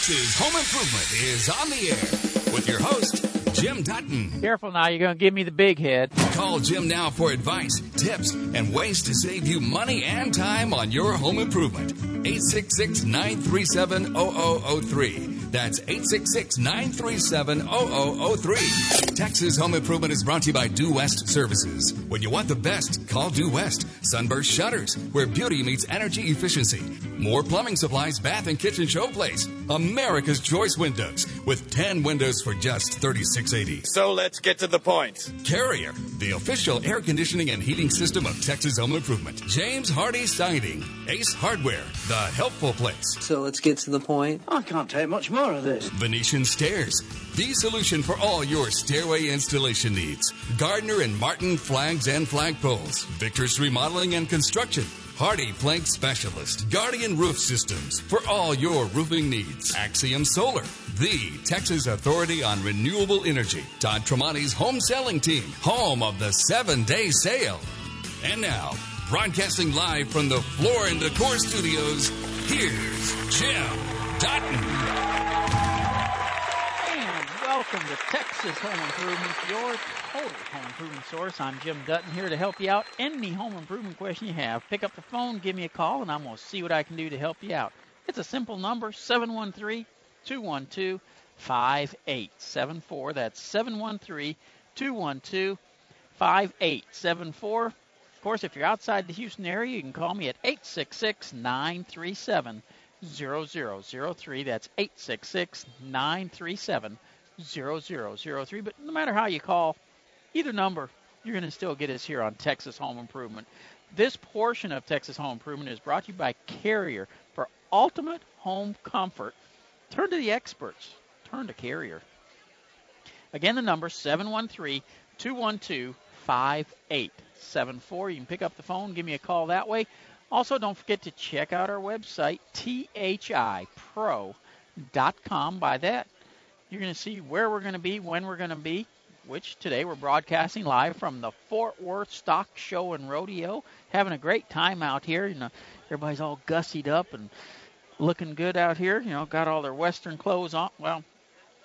Texas Home Improvement is on the air with your host, Jim Dutton. Careful now, you're going to give me the big head. Call Jim now for advice, tips, and ways to save you money and time on your home improvement. 866 937 0003. That's 866 937 0003. Texas Home Improvement is brought to you by Due West Services. When you want the best, call Due West. Sunburst Shutters, where beauty meets energy efficiency. Moore plumbing supplies, bath and kitchen showplace. America's Choice Windows, with 10 windows for just 3680 So let's get to the point. Carrier, the official air conditioning and heating system of Texas Home Improvement. James Hardie Siding. Ace Hardware, the helpful place. So let's get to the point. I can't take much more of this. Venetian Stairs, the solution for all your stairway installation needs. Gardner and Martin Flags and Flagpoles. Victor's Remodeling and Construction. HardiePlank Specialist. Guardian Roof Systems for all your roofing needs. Axiom Solar, the Texas Authority on Renewable Energy. Todd Tremonti's home selling team, home of the seven day sale. And now, broadcasting live from the Floor and Decor Studios, here's Jim Dutton. And welcome to Texas Home Improvement, your total home improvement source. I'm Jim Dutton here to help you out. Any home improvement question you have, pick up the phone, give me a call, and I'm going to see what I can do to help you out. It's a simple number 713 212 5874. That's 713 212 5874. Of course, if you're outside the Houston area, you can call me at 866 937 0003. That's 866 937 0003. But no matter how you call, either number, you're going to still get us here on Texas Home Improvement. This portion of Texas Home Improvement is brought to you by Carrier for ultimate home comfort. Turn to the experts. Turn to Carrier. Again, the number 713 212 5874. You can pick up the phone, give me a call that way. Also, don't forget to check out our website, thipro.com. By that, you're going to see where we're going to be, when we're going to be, which today we're broadcasting live from the Fort Worth Stock Show and Rodeo. Having a great time out here. You know, everybody's all gussied up and looking good out here. You know, got all their Western clothes on. Well,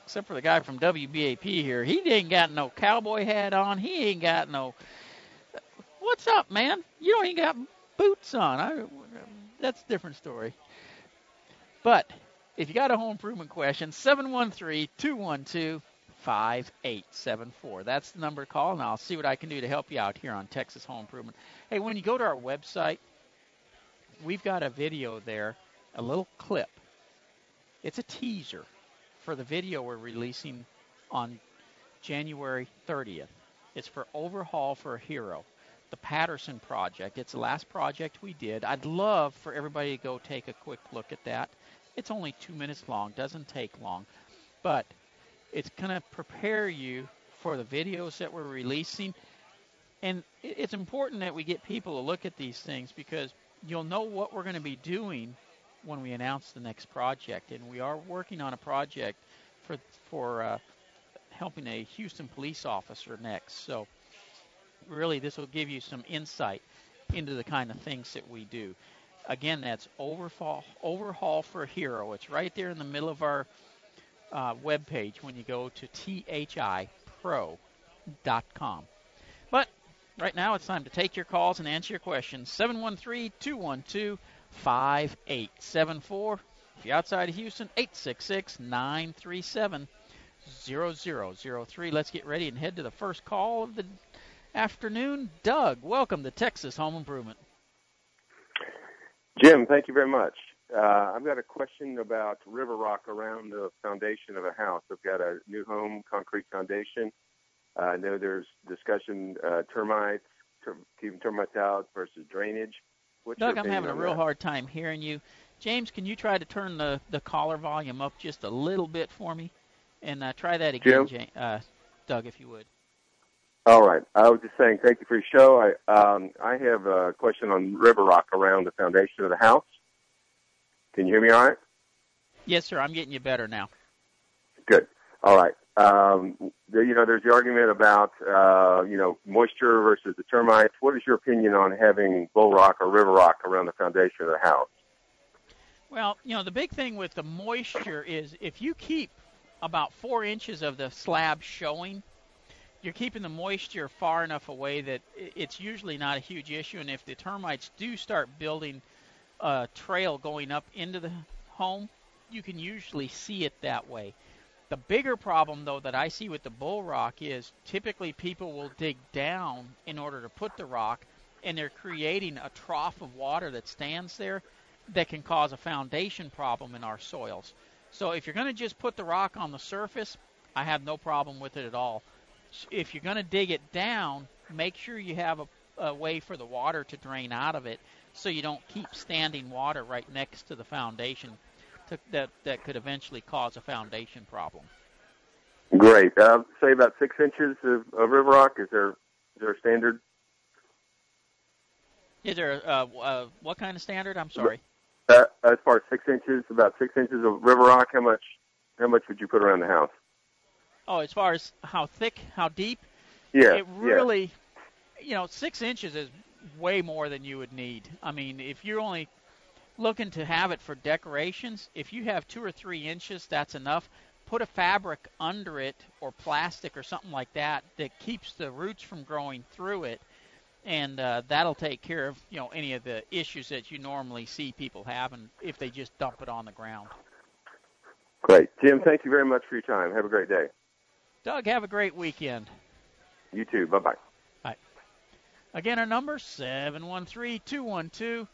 except for the guy from WBAP here. He ain't got no cowboy hat on. He ain't got no. What's up, man? You don't even got boots on. I, that's a different story. But if you got a home improvement question, 713 212 5874. That's the number to call, and I'll see what I can do to help you out here on Texas Home Improvement. Hey, when you go to our website, we've got a video there, a little clip. It's a teaser for the video we're releasing on January 30th. It's for Overhaul for a Hero, the Patterson project. It's the last project we did. I'd love for everybody to go take a quick look at that. It's only two minutes long, doesn't take long, but it's going to prepare you for the videos that we're releasing. And it's important that we get people to look at these things because you'll know what we're going to be doing when we announce the next project. And we are working on a project for for uh, helping a Houston police officer next. So really, this will give you some insight into the kind of things that we do. Again, that's overhaul overhaul for hero. It's right there in the middle of our uh, web page when you go to thipro.com. But right now, it's time to take your calls and answer your questions. 713 212 5874. If you're outside of Houston, 866 937 0003. Let's get ready and head to the first call of the afternoon. Doug, welcome to Texas Home Improvement. Jim, thank you very much. Uh, I've got a question about river rock around the foundation of a house. I've got a new home, concrete foundation. Uh, I know there's discussion uh, termites, ter- keeping termites out versus drainage. What's Doug, I'm having a real that? hard time hearing you. James, can you try to turn the, the caller volume up just a little bit for me? And uh, try that again, Jim? Uh, Doug, if you would. All right. I was just saying thank you for your show. I um, I have a question on river rock around the foundation of the house. Can you hear me all right? Yes, sir. I'm getting you better now. Good. All right. Um, you know, there's the argument about uh, you know moisture versus the termites. What is your opinion on having bull rock or river rock around the foundation of the house? Well, you know, the big thing with the moisture is if you keep about four inches of the slab showing, you're keeping the moisture far enough away that it's usually not a huge issue. And if the termites do start building a trail going up into the home, you can usually see it that way. The bigger problem, though, that I see with the bull rock is typically people will dig down in order to put the rock, and they're creating a trough of water that stands there that can cause a foundation problem in our soils. So if you're going to just put the rock on the surface, I have no problem with it at all if you're going to dig it down, make sure you have a, a way for the water to drain out of it so you don't keep standing water right next to the foundation to, that, that could eventually cause a foundation problem. Great. Uh, say about six inches of, of river rock. Is there is there a standard? Is there uh, uh, what kind of standard? I'm sorry. Uh, as far as six inches, about six inches of river rock. How much? How much would you put around the house? Oh, as far as how thick, how deep? Yeah. It really, yeah. you know, six inches is way more than you would need. I mean, if you're only looking to have it for decorations, if you have two or three inches, that's enough. Put a fabric under it or plastic or something like that that keeps the roots from growing through it, and uh, that'll take care of you know any of the issues that you normally see people having if they just dump it on the ground. Great, Jim. Thank you very much for your time. Have a great day. Doug, have a great weekend. You too. Bye bye. Bye. Again, our number 713 212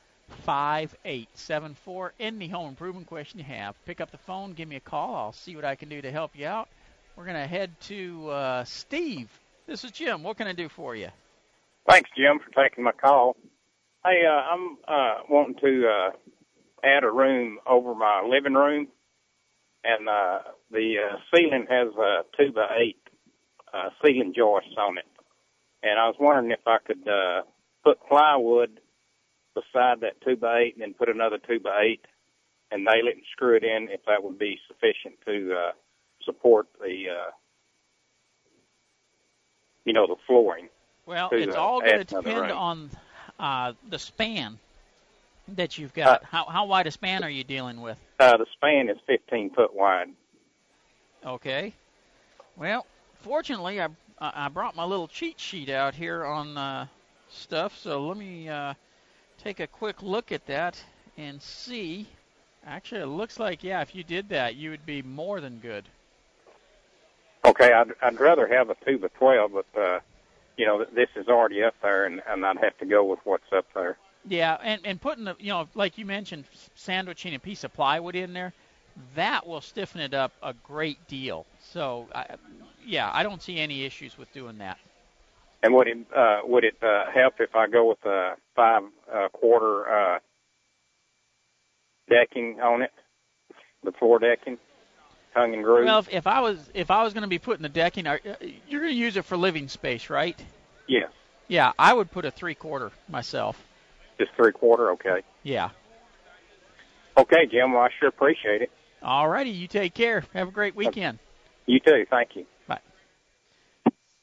5874. Any home improvement question you have, pick up the phone, give me a call. I'll see what I can do to help you out. We're going to head to uh, Steve. This is Jim. What can I do for you? Thanks, Jim, for taking my call. Hey, uh, I'm uh, wanting to uh, add a room over my living room and uh, the uh, ceiling has a two by eight uh, ceiling joists on it. And I was wondering if I could uh, put plywood beside that two by eight, and then put another two by eight, and nail it and screw it in. If that would be sufficient to uh, support the, uh, you know, the flooring. Well, to, it's uh, all going to depend on uh, the span that you've got. Uh, how how wide a span are you dealing with? Uh, the span is 15 foot wide. Okay. Well, fortunately, I I brought my little cheat sheet out here on uh, stuff. So let me uh, take a quick look at that and see. Actually, it looks like yeah, if you did that, you would be more than good. Okay, I'd, I'd rather have a two by 12, but uh, you know, this is already up there, and, and I'd have to go with what's up there. Yeah, and and putting the you know like you mentioned, sandwiching a piece of plywood in there, that will stiffen it up a great deal. So I, yeah, I don't see any issues with doing that. And would it uh, would it uh, help if I go with a five uh, quarter uh, decking on it, the floor decking, tongue and groove? Well, if, if I was if I was going to be putting the decking, are, you're going to use it for living space, right? Yeah. Yeah, I would put a three quarter myself. just three quarter. Okay. Yeah. Okay, Jim. Well, I sure appreciate it. All righty, you take care. Have a great weekend. You too. Thank you. Bye.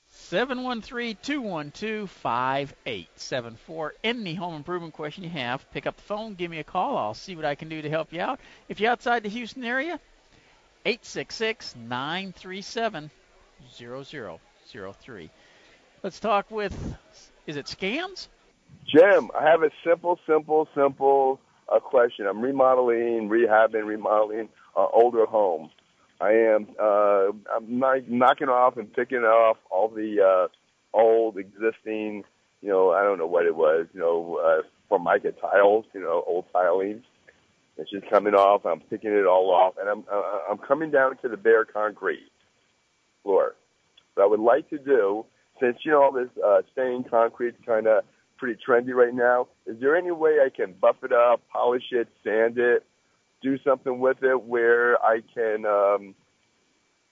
Seven one three two one two five eight seven four. Any home improvement question you have, pick up the phone, give me a call. I'll see what I can do to help you out. If you're outside the Houston area, eight six six nine three seven zero zero zero three. Let's talk with is it scams? Jim, I have a simple, simple, simple uh, question. I'm remodeling, rehabbing, remodeling an older home. I am uh, I'm not, knocking off and picking off all the uh, old existing, you know, I don't know what it was, you know, uh, Formica tiles, you know, old tiling. It's just coming off. I'm picking it all off, and I'm uh, I'm coming down to the bare concrete floor. What I would like to do, since you know all this uh, stained concrete kind of pretty trendy right now, is there any way I can buff it up, polish it, sand it, do something with it where I can um,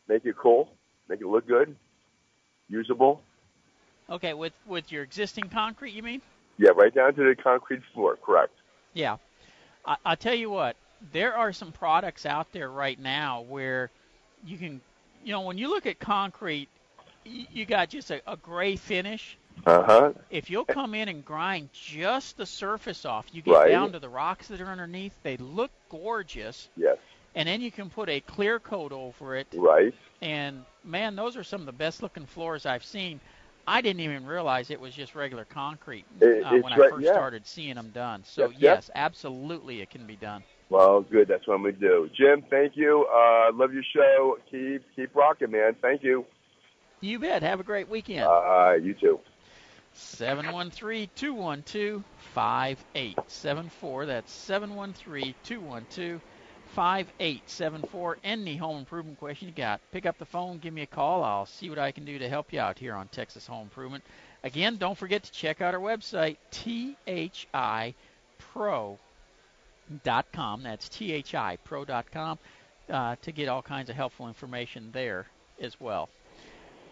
make it cool, make it look good, usable? Okay, with with your existing concrete, you mean? Yeah, right down to the concrete floor. Correct. Yeah. I, I tell you what, there are some products out there right now where you can, you know, when you look at concrete, you, you got just a, a gray finish. Uh huh. If you'll come in and grind just the surface off, you get Right. down to the rocks that are underneath. They look gorgeous, Yes. and then you can put a clear coat over it. Right. And man, those are some of the best looking floors I've seen. I didn't even realize it was just regular concrete uh, when I first yeah. started seeing them done. So yep. yes, absolutely, it can be done. Well, good. That's what I'm gonna do. Jim, thank you. Uh, love your show. Keep keep rocking, man. Thank you. You bet. Have a great weekend. Uh, you too. 713-212-5874. That's 713-212-5874. Any home improvement question you got, pick up the phone, give me a call. I'll see what I can do to help you out here on Texas Home Improvement. Again, don't forget to check out our website, thipro.com. That's thipro.com uh, to get all kinds of helpful information there as well.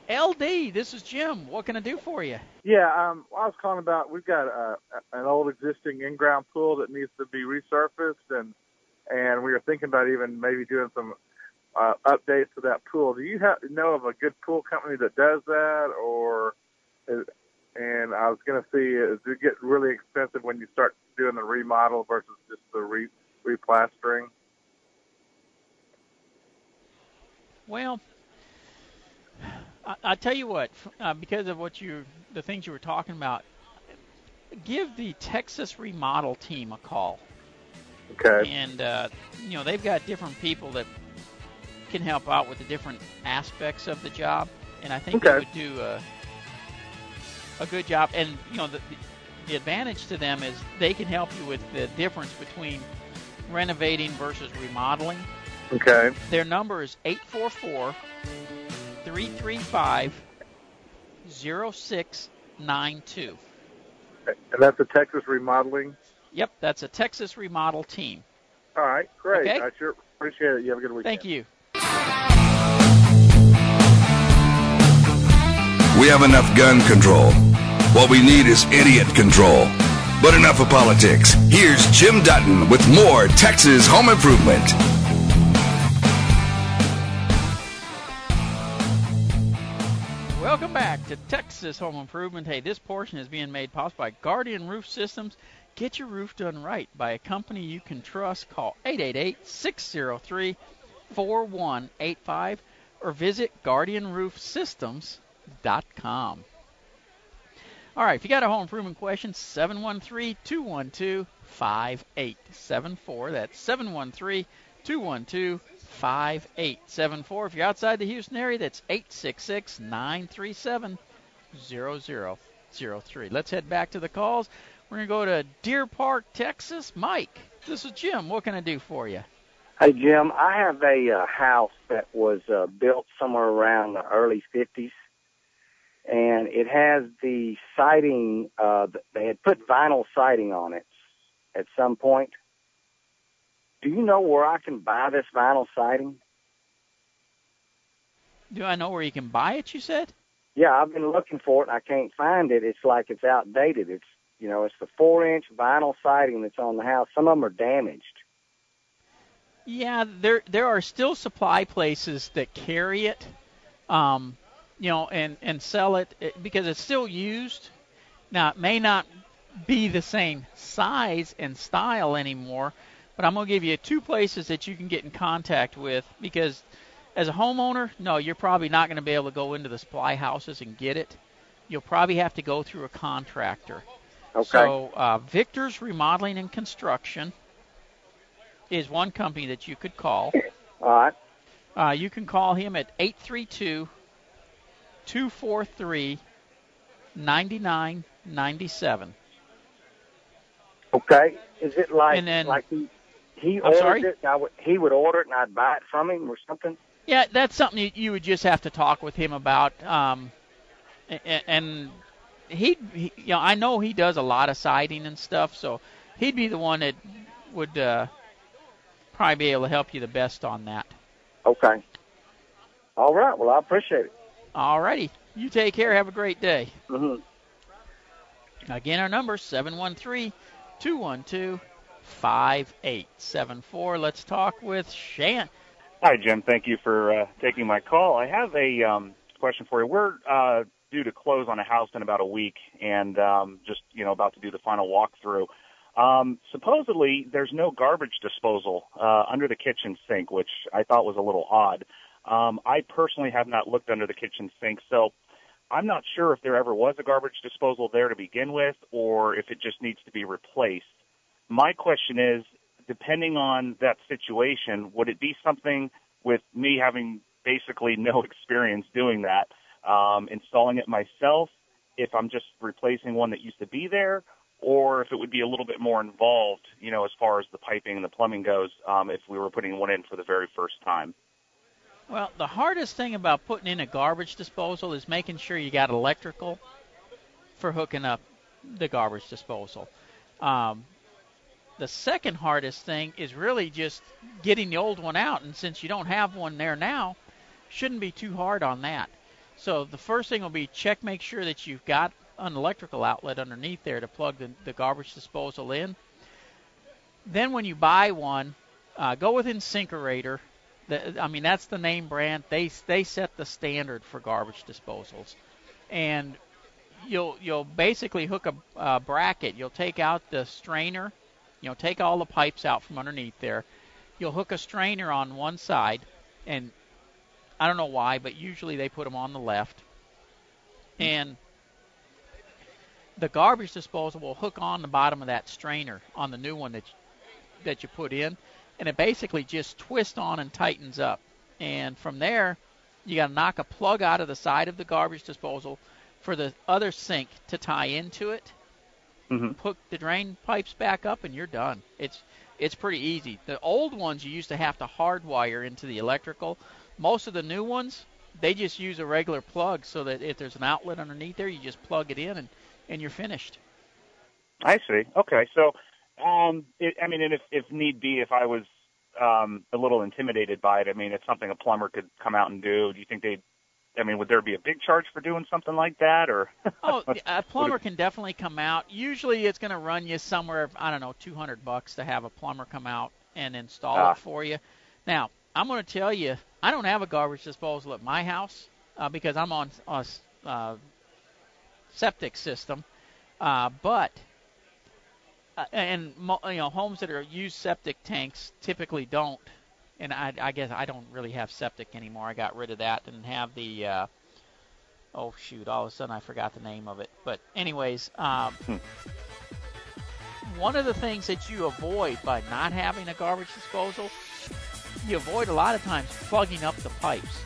LD, this is Jim. What can I do for you? Yeah, um, I was calling about. We've got uh, an old existing in-ground pool that needs to be resurfaced, and and we were thinking about even maybe doing some uh, updates to that pool. Do you have, know of a good pool company that does that, or? Is, and I was going to see, does it get really expensive when you start doing the remodel versus just the re, replastering? Well, I, I tell you what, uh, because of what you, the things you were talking about, give the Texas Remodel team a call, Okay. and uh, you know they've got different people that can help out with the different aspects of the job, and I think they would do a, a good job. And you know the, the advantage to them is they can help you with the difference between renovating versus remodeling. Okay. Their number is 844 335 0692. And that's a Texas remodeling. Yep, that's a Texas remodel team. All right, great. Okay. I sure appreciate it. You have a good weekend. Thank you. We have enough gun control. What we need is idiot control. But enough of politics. Here's Jim Dutton with more Texas home improvement. To Texas Home Improvement. Hey, this portion is being made possible by Guardian Roof Systems. Get your roof done right by a company you can trust. Call 888-603-4185 or visit guardianroofsystems.com. All right, if you got a home improvement question, 713-212-5874. That's 713-212-5874. If you're outside the Houston area, that's 866-937-0003. Let's head back to the calls. We're going to go to Deer Park, Texas. Mike, this is Jim. What can I do for you? Hey Jim, I have a uh, house that was uh, built somewhere around the early 50s, and it has the siding. Uh, they had put vinyl siding on it at some point. Do you know where I can buy this vinyl siding? Do I know where you can buy it, you said? Yeah, I've been looking for it and I can't find it. It's like it's outdated. It's you know, it's the four inch vinyl siding that's on the house. Some of them are damaged. Yeah, there there are still supply places that carry it, um, you know, and and sell it eh, because it's still used. Now it may not be the same size and style anymore, but I'm gonna give you two places that you can get in contact with because as a homeowner, no, you're probably not going to be able to go into the supply houses and get it. You'll probably have to go through a contractor. Okay. So uh, Victor's Remodeling and Construction is one company that you could call. All right. Uh, you can call him at 832 243 9997. Okay. Is it like And then- like he he I'm sorry? it and I would he would order it and I'd buy it from him or something? Yeah, that's something you, would just have to talk with him about. Um, and, and he, he, you know, I know he does a lot of siding and stuff, so he'd be the one that would uh, probably be able to help you the best on that. Okay. All right. Well, I appreciate it. All righty. You take care. Have a great day. Mhm. Again, our number 713 212 5874. Let's talk with Shan. Hi, Jim. Thank you for uh, taking my call. I have a um, question for you. We're uh, due to close on a house in about a week, and um, just you know about to do the final walkthrough. Um, supposedly, there's no garbage disposal uh, under the kitchen sink, which I thought was a little odd. Um, I personally have not looked under the kitchen sink, so I'm not sure if there ever was a garbage disposal there to begin with, or if it just needs to be replaced. My question is, depending on that situation, would it be something with me having basically no experience doing that, um, installing it myself, if I'm just replacing one that used to be there, or if it would be a little bit more involved, you know, as far as the piping and the plumbing goes, um, if we were putting one in for the very first time. Well, the hardest thing about putting in a garbage disposal is making sure you got electrical for hooking up the garbage disposal. Um, the second hardest thing is really just getting the old one out, and since you don't have one there now, shouldn't be too hard on that. So the first thing will be check, make sure that you've got an electrical outlet underneath there to plug the, the garbage disposal in. Then when you buy one, uh, go with InSinkErator. The, I mean that's the name brand. They they set the standard for garbage disposals, and you'll you'll basically hook a, a bracket. You'll take out the strainer, you know, take all the pipes out from underneath there. You'll hook a strainer on one side, and I don't know why, but usually they put them on the left. And the garbage disposal will hook on the bottom of that strainer on the new one that you, that you put in, and it basically just twists on and tightens up. And from there, you got to knock a plug out of the side of the garbage disposal for the other sink to tie into it. Mm-hmm. Hook the drain pipes back up, and you're done. It's it's pretty easy. The old ones you used to have to hardwire into the electrical. Most of the new ones, they just use a regular plug so that if there's an outlet underneath there, you just plug it in and and you're finished. I see. Okay, so um, it, I mean, and if if need be, if I was um, a little intimidated by it, I mean, it's something a plumber could come out and do. Do you think they? I mean, would there be a big charge for doing something like that, or? oh, a plumber can definitely come out. Usually, it's going to run you somewhere, I don't know, 200 bucks to have a plumber come out and install Ah. it for you. Now, I'm going to tell you, I don't have a garbage disposal at my house uh, because I'm on a uh, septic system. Uh, but uh, and you know homes that are use septic tanks typically don't. And I, I guess I don't really have septic anymore. I got rid of that and have the. Uh, oh shoot! All of a sudden I forgot the name of it. But anyways, um, one of the things that you avoid by not having a garbage disposal, you avoid a lot of times plugging up the pipes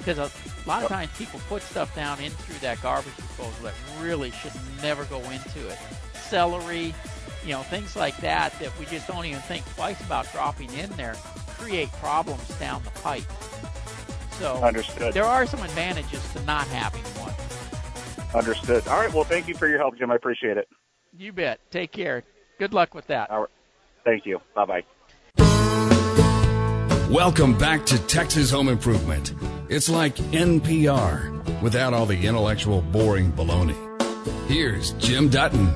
because a lot of times people put stuff down in through that garbage disposal that really should never go into it. Celery, you know, things like that that we just don't even think twice about dropping in there create problems down the pipe. So Understood. there are some advantages to not having one. Understood. All right. Well, thank you for your help, Jim. I appreciate it. You bet. Take care. Good luck with that. All right. Thank you. Bye bye. Welcome back to Texas Home Improvement. It's like NPR without all the intellectual, boring baloney. Here's Jim Dutton.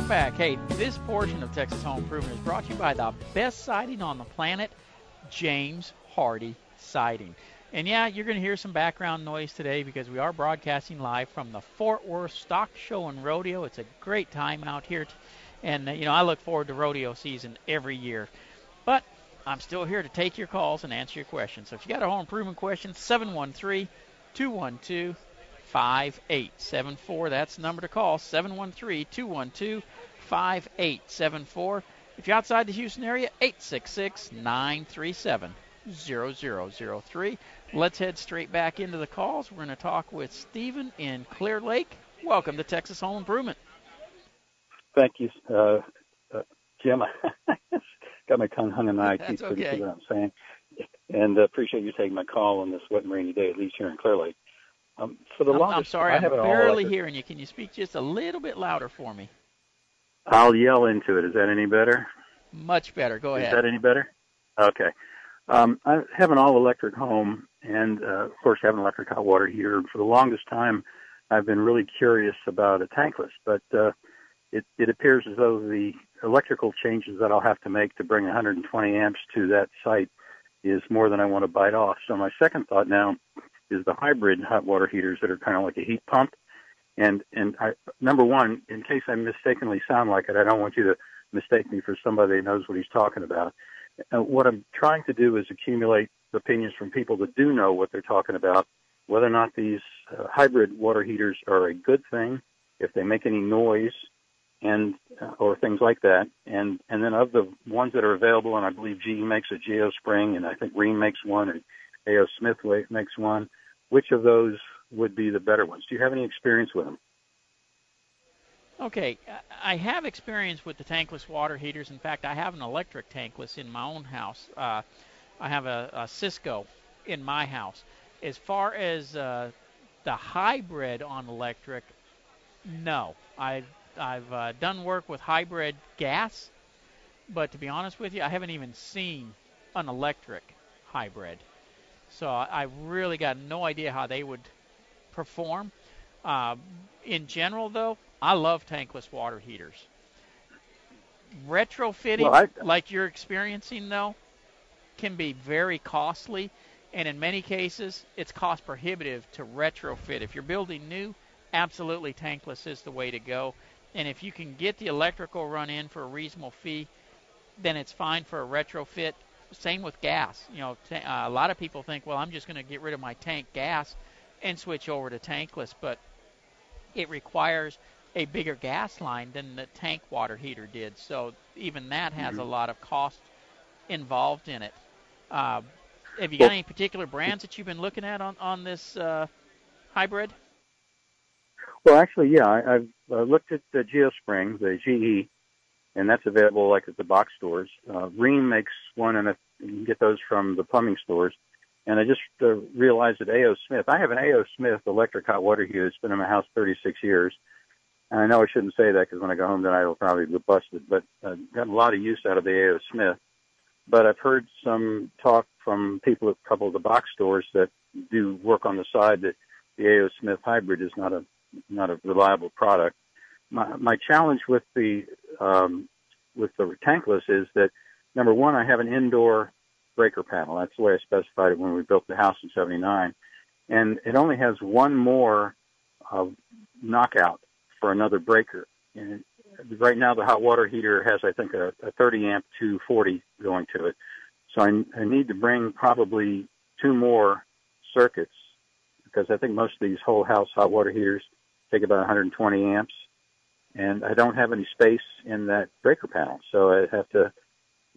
Welcome back. Hey, this portion of Texas Home Improvement is brought to you by the best siding on the planet, James Hardie Siding. And yeah, you're going to hear some background noise today because we are broadcasting live from the Fort Worth Stock Show and Rodeo. It's a great time out here. T- and, uh, you know, I look forward to rodeo season every year. But I'm still here to take your calls and answer your questions. So if you got a home improvement question, 713 212 5874. That's the number to call, 713 212 5874. If you're outside the Houston area, 866 937 0003. Let's head straight back into the calls. We're going to talk with Stephen in Clear Lake. Welcome to Texas Home Improvement. Thank you, uh, uh, Jim. Got my tongue hung in my That's teeth, couldn't okay. see what I'm saying. And uh, appreciate you taking my call on this wet and rainy day, at least here in Clear Lake. Um, for the I'm, longest, I'm sorry, I I'm have barely hearing you. Can you speak just a little bit louder for me? I'll yell into it. Is that any better? Much better. Go ahead. Is that any better? Okay. Um, I have an all-electric home, and uh, of course, have an electric hot water heater. And for the longest time, I've been really curious about a tankless, but uh, it, it appears as though the electrical changes that I'll have to make to bring 120 amps to that site is more than I want to bite off. So my second thought now is the hybrid hot water heaters that are kind of like a heat pump. And and I, number one, in case I mistakenly sound like it, I don't want you to mistake me for somebody that knows what he's talking about. Uh, what I'm trying to do is accumulate opinions from people that do know what they're talking about, whether or not these uh, hybrid water heaters are a good thing, if they make any noise, and uh, or things like that. And and then of the ones that are available, and I believe GE makes a GeoSpring, and I think Rheem makes one, and A.O. Smith makes one. Which of those would be the better ones? Do you have any experience with them? Okay, I have experience with the tankless water heaters. In fact, I have an electric tankless in my own house. Uh, I have a, a, Seisco in my house. As far as uh, the hybrid on electric, no. I've I've uh, done work with hybrid gas, but to be honest with you, I haven't even seen an electric hybrid. So I really got no idea how they would perform. Uh, in general, though, I love tankless water heaters. Retrofitting, well, I, like you're experiencing, though, can be very costly, and in many cases, it's cost prohibitive to retrofit. If you're building new, absolutely tankless is the way to go. And if you can get the electrical run in for a reasonable fee, then it's fine for a retrofit. Same with gas. You know, t- uh, a lot of people think, well, I'm just going to get rid of my tank gas and switch over to tankless, but it requires a bigger gas line than the tank water heater did. So even that has mm-hmm. a lot of cost involved in it. Uh, have you got any particular brands that you've been looking at on on this uh, hybrid? Well, actually, yeah, I, I've uh, looked at the GeoSpring, the GE, and that's available like at the box stores. Uh, Rheem makes one, and you can get those from the plumbing stores. And I just uh, realized that A.O. Smith, I have an A.O. Smith electric hot water heater that's been in my house 36 years. And I know I shouldn't say that because when I go home tonight, it'll probably be busted, but I've got a lot of use out of the A.O. Smith. But I've heard some talk from people at a couple of the box stores that do work on the side that the A.O. Smith hybrid is not a not a reliable product. My, my challenge with the um, with the tankless is that number one, I have an indoor breaker panel. That's the way I specified it when we built the house in '79, and it only has one more uh, knockout for another breaker. And right now, the hot water heater has, I think, a, a 30 amp 240 going to it. So I, I need to bring probably two more circuits because I think most of these whole house hot water heaters take about 120 amps, and I don't have any space in that breaker panel, so I have to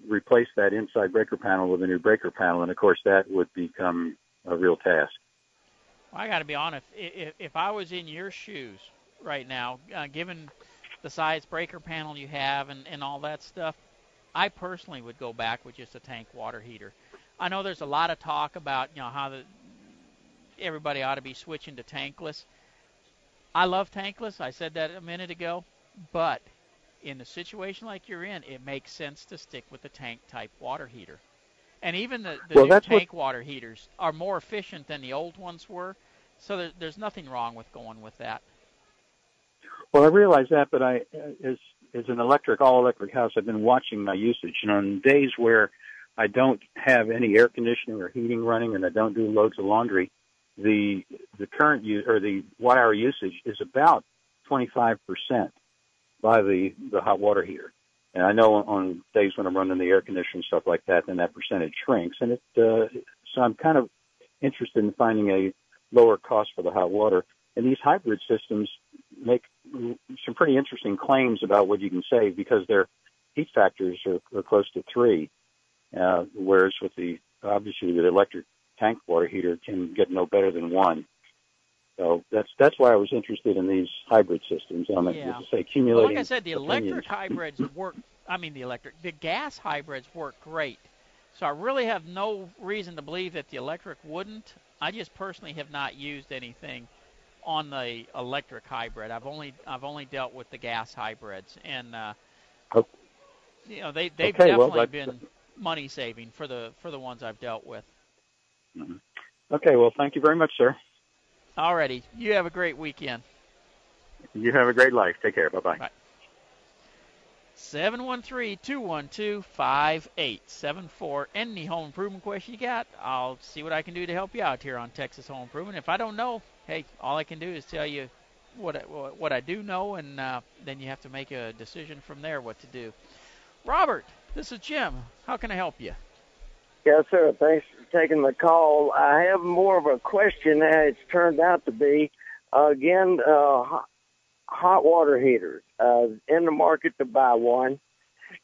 replace that inside breaker panel with a new breaker panel, and of course that would become a real task. Well, I got to be honest. If, if I was in your shoes right now, uh, given the size breaker panel you have and, and all that stuff, I personally would go back with just a tank water heater. I know there's a lot of talk about you know how the everybody ought to be switching to tankless. I love tankless. I said that a minute ago, but in a situation like you're in, it makes sense to stick with the tank type water heater. And even the, the well, new tank what... water heaters are more efficient than the old ones were. So there, there's nothing wrong with going with that. Well, I realize that, but I, uh, as as an electric, all electric house, I've been watching my usage. And on days where I don't have any air conditioning or heating running, and I don't do loads of laundry, the the current use or the watt hour usage is about 25 percent by the the hot water heater. And I know on days when I'm running the air conditioner and stuff like that, then that percentage shrinks. And it uh, so I'm kind of interested in finding a lower cost for the hot water. And these hybrid systems make some pretty interesting claims about what you can save because their heat factors are, are close to three, uh, whereas with the obviously the electric tank water heater can get no better than one. So that's that's why I was interested in these hybrid systems. I'm yeah. say accumulating. Well, like I said, the opinions. electric hybrids work. I mean, the electric, the gas hybrids work great. So I really have no reason to believe that the electric wouldn't. I just personally have not used anything on the electric hybrid. I've only I've only dealt with the gas hybrids, and uh, oh. you know they they've okay, definitely well, been money saving for the for the ones I've dealt with. Mm-hmm. Okay, well, thank you very much, sir. Alrighty, you have a great weekend. You have a great life. Take care. Bye-bye. Bye. 713-212-5874. Any home improvement question you got, I'll see what I can do to help you out here on Texas Home Improvement. If I don't know, hey, all I can do is tell you what I, what I do know, and uh, then you have to make a decision from there what to do. Robert, this is Jim. How can I help you? Yes, sir. Thanks for taking the call. I have more of a question than it's turned out to be. Uh, again, uh, hot, water heaters. Uh, in the market to buy one,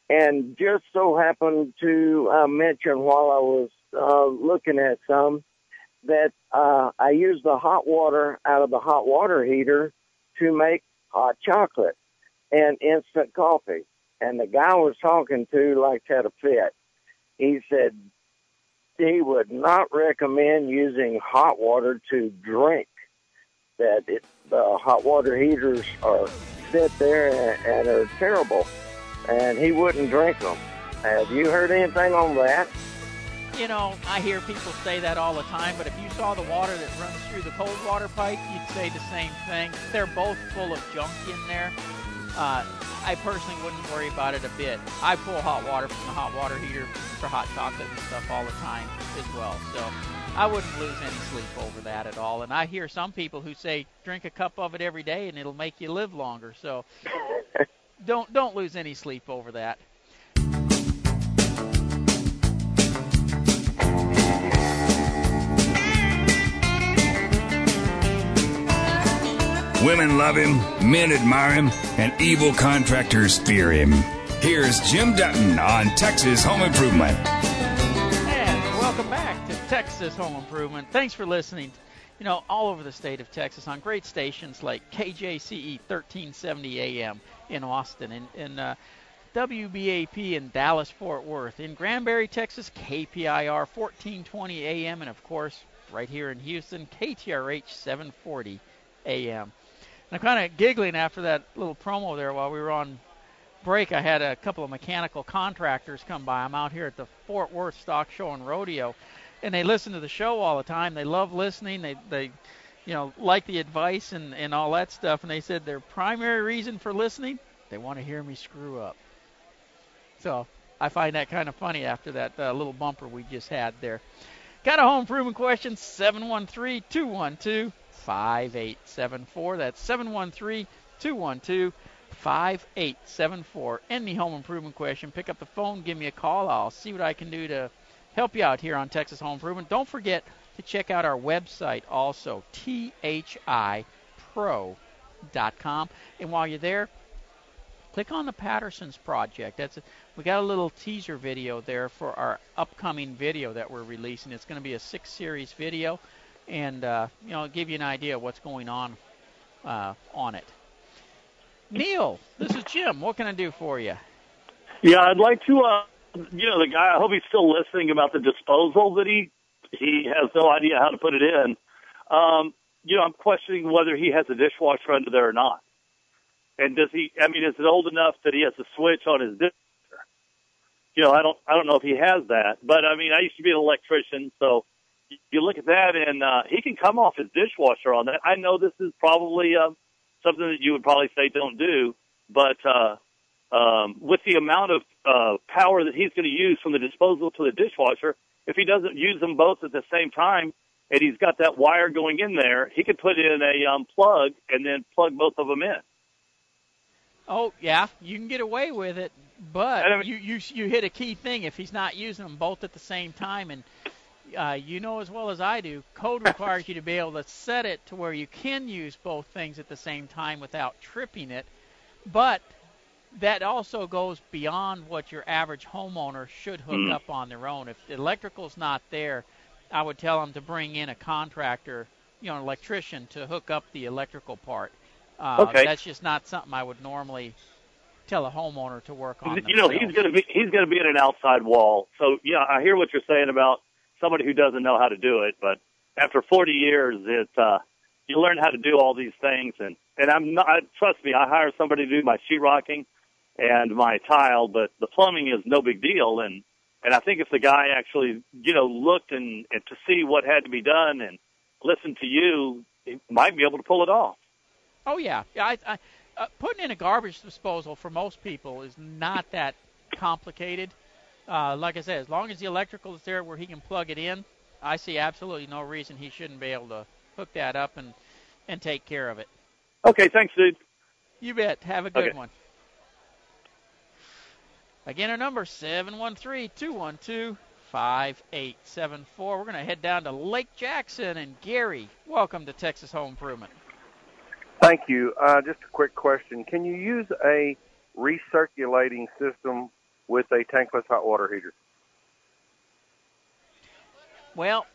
and just so happened to uh, mention while I was uh, looking at some that uh, I use the hot water out of the hot water heater to make hot chocolate and instant coffee. And the guy I was talking to like had a fit. He said he would not recommend using hot water to drink. That it, the hot water heaters are sit there and, and are terrible, and he wouldn't drink them. Have you heard anything on that? You know, I hear people say that all the time, but if you saw the water that runs through the cold water pipe, you'd say the same thing. They're both full of junk in there. Uh, I personally wouldn't worry about it a bit. I pull hot water from the hot water heater for hot chocolate and stuff all the time as well. So I wouldn't lose any sleep over that at all. And I hear some people who say drink a cup of it every day and it'll make you live longer. So don't don't lose any sleep over that. Women love him, men admire him, and evil contractors fear him. Here's Jim Dutton on Texas Home Improvement. And welcome back to Texas Home Improvement. Thanks for listening. You know, all over the state of Texas on great stations like KJCE 1370 AM in Austin and in uh, WBAP in Dallas Fort Worth, in Granbury, Texas, KPIR 1420 AM, and of course, right here in Houston, KTRH 740 AM. I'm kind of giggling after that little promo there while we were on break. I had a couple of mechanical contractors come by. I'm out here at the Fort Worth Stock Show and Rodeo, and they listen to the show all the time. They love listening. They they you know like the advice and and all that stuff. And they said their primary reason for listening, they want to hear me screw up. So I find that kind of funny after that uh, little bumper we just had there. Got a home improvement question? 713 212 5874. That's 713 212 5874. Any home improvement question, pick up the phone, give me a call. I'll see what I can do to help you out here on Texas Home Improvement. Don't forget to check out our website also, thipro.com. And while you're there, click on the Patterson's project. That's a, we got a little teaser video there for our upcoming video that we're releasing. It's going to be a six series video and uh, you know give you an idea of what's going on uh, on it. Neil, this is Jim. What can I do for you? Yeah, I'd like to. Uh, you know, the guy. I hope he's still listening about the disposal that he he has no idea how to put it in. Um, you know, I'm questioning whether he has a dishwasher under there or not. And does he? I mean, is it old enough that he has a switch on his dishwasher? You know, I don't. I don't know if he has that. But I mean, I used to be an electrician, so you look at that, and uh, he can come off his dishwasher on that. I know this is probably uh, something that you would probably say don't do, but uh, um, with the amount of uh, power that he's going to use from the disposal to the dishwasher, if he doesn't use them both at the same time, and he's got that wire going in there, he could put in a um, plug and then plug both of them in. Oh yeah, you can get away with it, but I mean, you you you hit a key thing if he's not using them both at the same time and uh, you know as well as I do, code requires you to be able to set it to where you can use both things at the same time without tripping it. But that also goes beyond what your average homeowner should hook mm. up on their own. If the electrical's not there, I would tell them to bring in a contractor, you know, an electrician to hook up the electrical part. Uh, okay. That's just not something I would normally tell a homeowner to work on. You know, he's going to be he's going to be in an outside wall. So yeah, I hear what you're saying about somebody who doesn't know how to do it. But after 40 years, it's uh, you learn how to do all these things. And and I'm not trust me, I hire somebody to do my sheetrocking and my tile, but the plumbing is no big deal. And and I think if the guy actually you know looked and, and to see what had to be done and listened to you, he might be able to pull it off. Oh yeah, yeah. I, I uh, putting in a garbage disposal for most people is not that complicated. Uh, like I said, as long as the electrical is there where he can plug it in, I see absolutely no reason he shouldn't be able to hook that up and and take care of it. Okay, thanks, dude. You bet. Have a good Okay. one. Again, our number 713-212-5874. We're going to head down to Lake Jackson and Gary. Welcome to Texas Home Improvement. Thank you. Uh, just a quick question. Can you use a recirculating system with a tankless hot water heater? Well,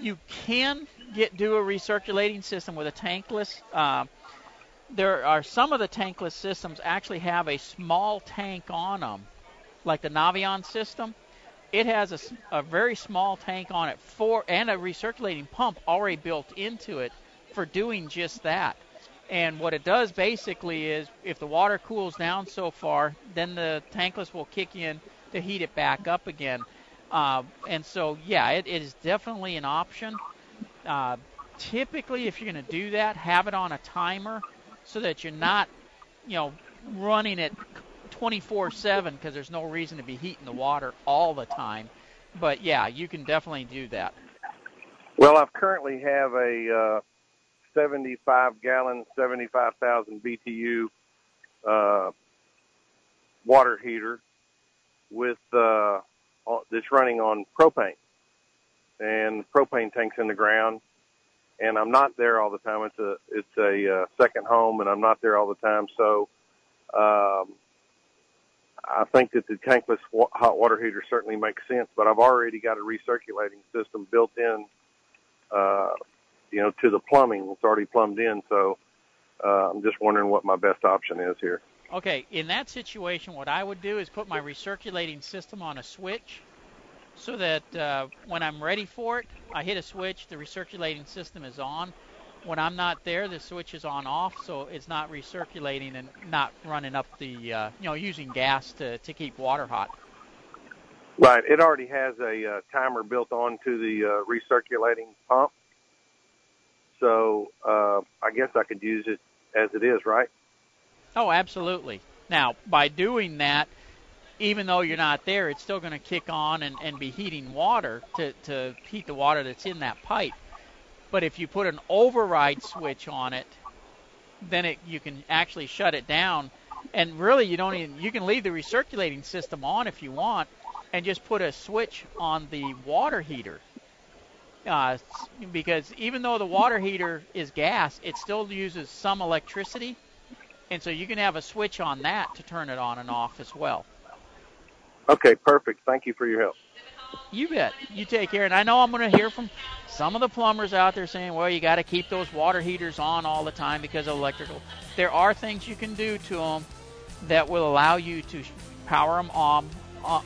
you can get do a recirculating system with a tankless. Uh, there are some of the tankless systems actually have a small tank on them, like the Navien system. It has a, a very small tank on it for and a recirculating pump already built into it for doing just that. And what it does basically is if the water cools down so far, then the tankless will kick in to heat it back up again. Uh, and so, yeah, it, it is definitely an option. Uh, typically, if you're going to do that, have it on a timer so that you're not, you know, running it 24/7 because there's no reason to be heating the water all the time. But yeah, you can definitely do that. Well, I currently have a uh, 75 gallon, 75,000 BTU uh, water heater with uh, that's running on propane, and propane tanks in the ground. And I'm not there all the time. It's a it's a uh, second home, and I'm not there all the time. So um, I think that the tankless wa- hot water heater certainly makes sense. But I've already got a recirculating system built in uh, you know, to the plumbing. It's already plumbed in, so uh, I'm just wondering what my best option is here. Okay, in that situation, what I would do is put my recirculating system on a switch so that uh, when I'm ready for it, I hit a switch, the recirculating system is on. When I'm not there, the switch is on off, so it's not recirculating and not running up the, uh, you know, using gas to, to keep water hot. Right. It already has a uh, timer built onto the uh, recirculating pump, so uh, I guess I could use it as it is, right? Oh, absolutely. Now, by doing that, even though you're not there, it's still going to kick on and, and be heating water to, to heat the water that's in that pipe. But if you put an override switch on it, then it, you can actually shut it down. And really, you don't even you can leave the recirculating system on if you want, and just put a switch on the water heater. Uh, because even though the water heater is gas, it still uses some electricity, and so you can have a switch on that to turn it on and off as well. Okay, perfect. Thank you for your help. You bet. You take care. And I know I'm going to hear from some of the plumbers out there saying, well, you got to keep those water heaters on all the time because of electrical. There are things you can do to them that will allow you to power them on, on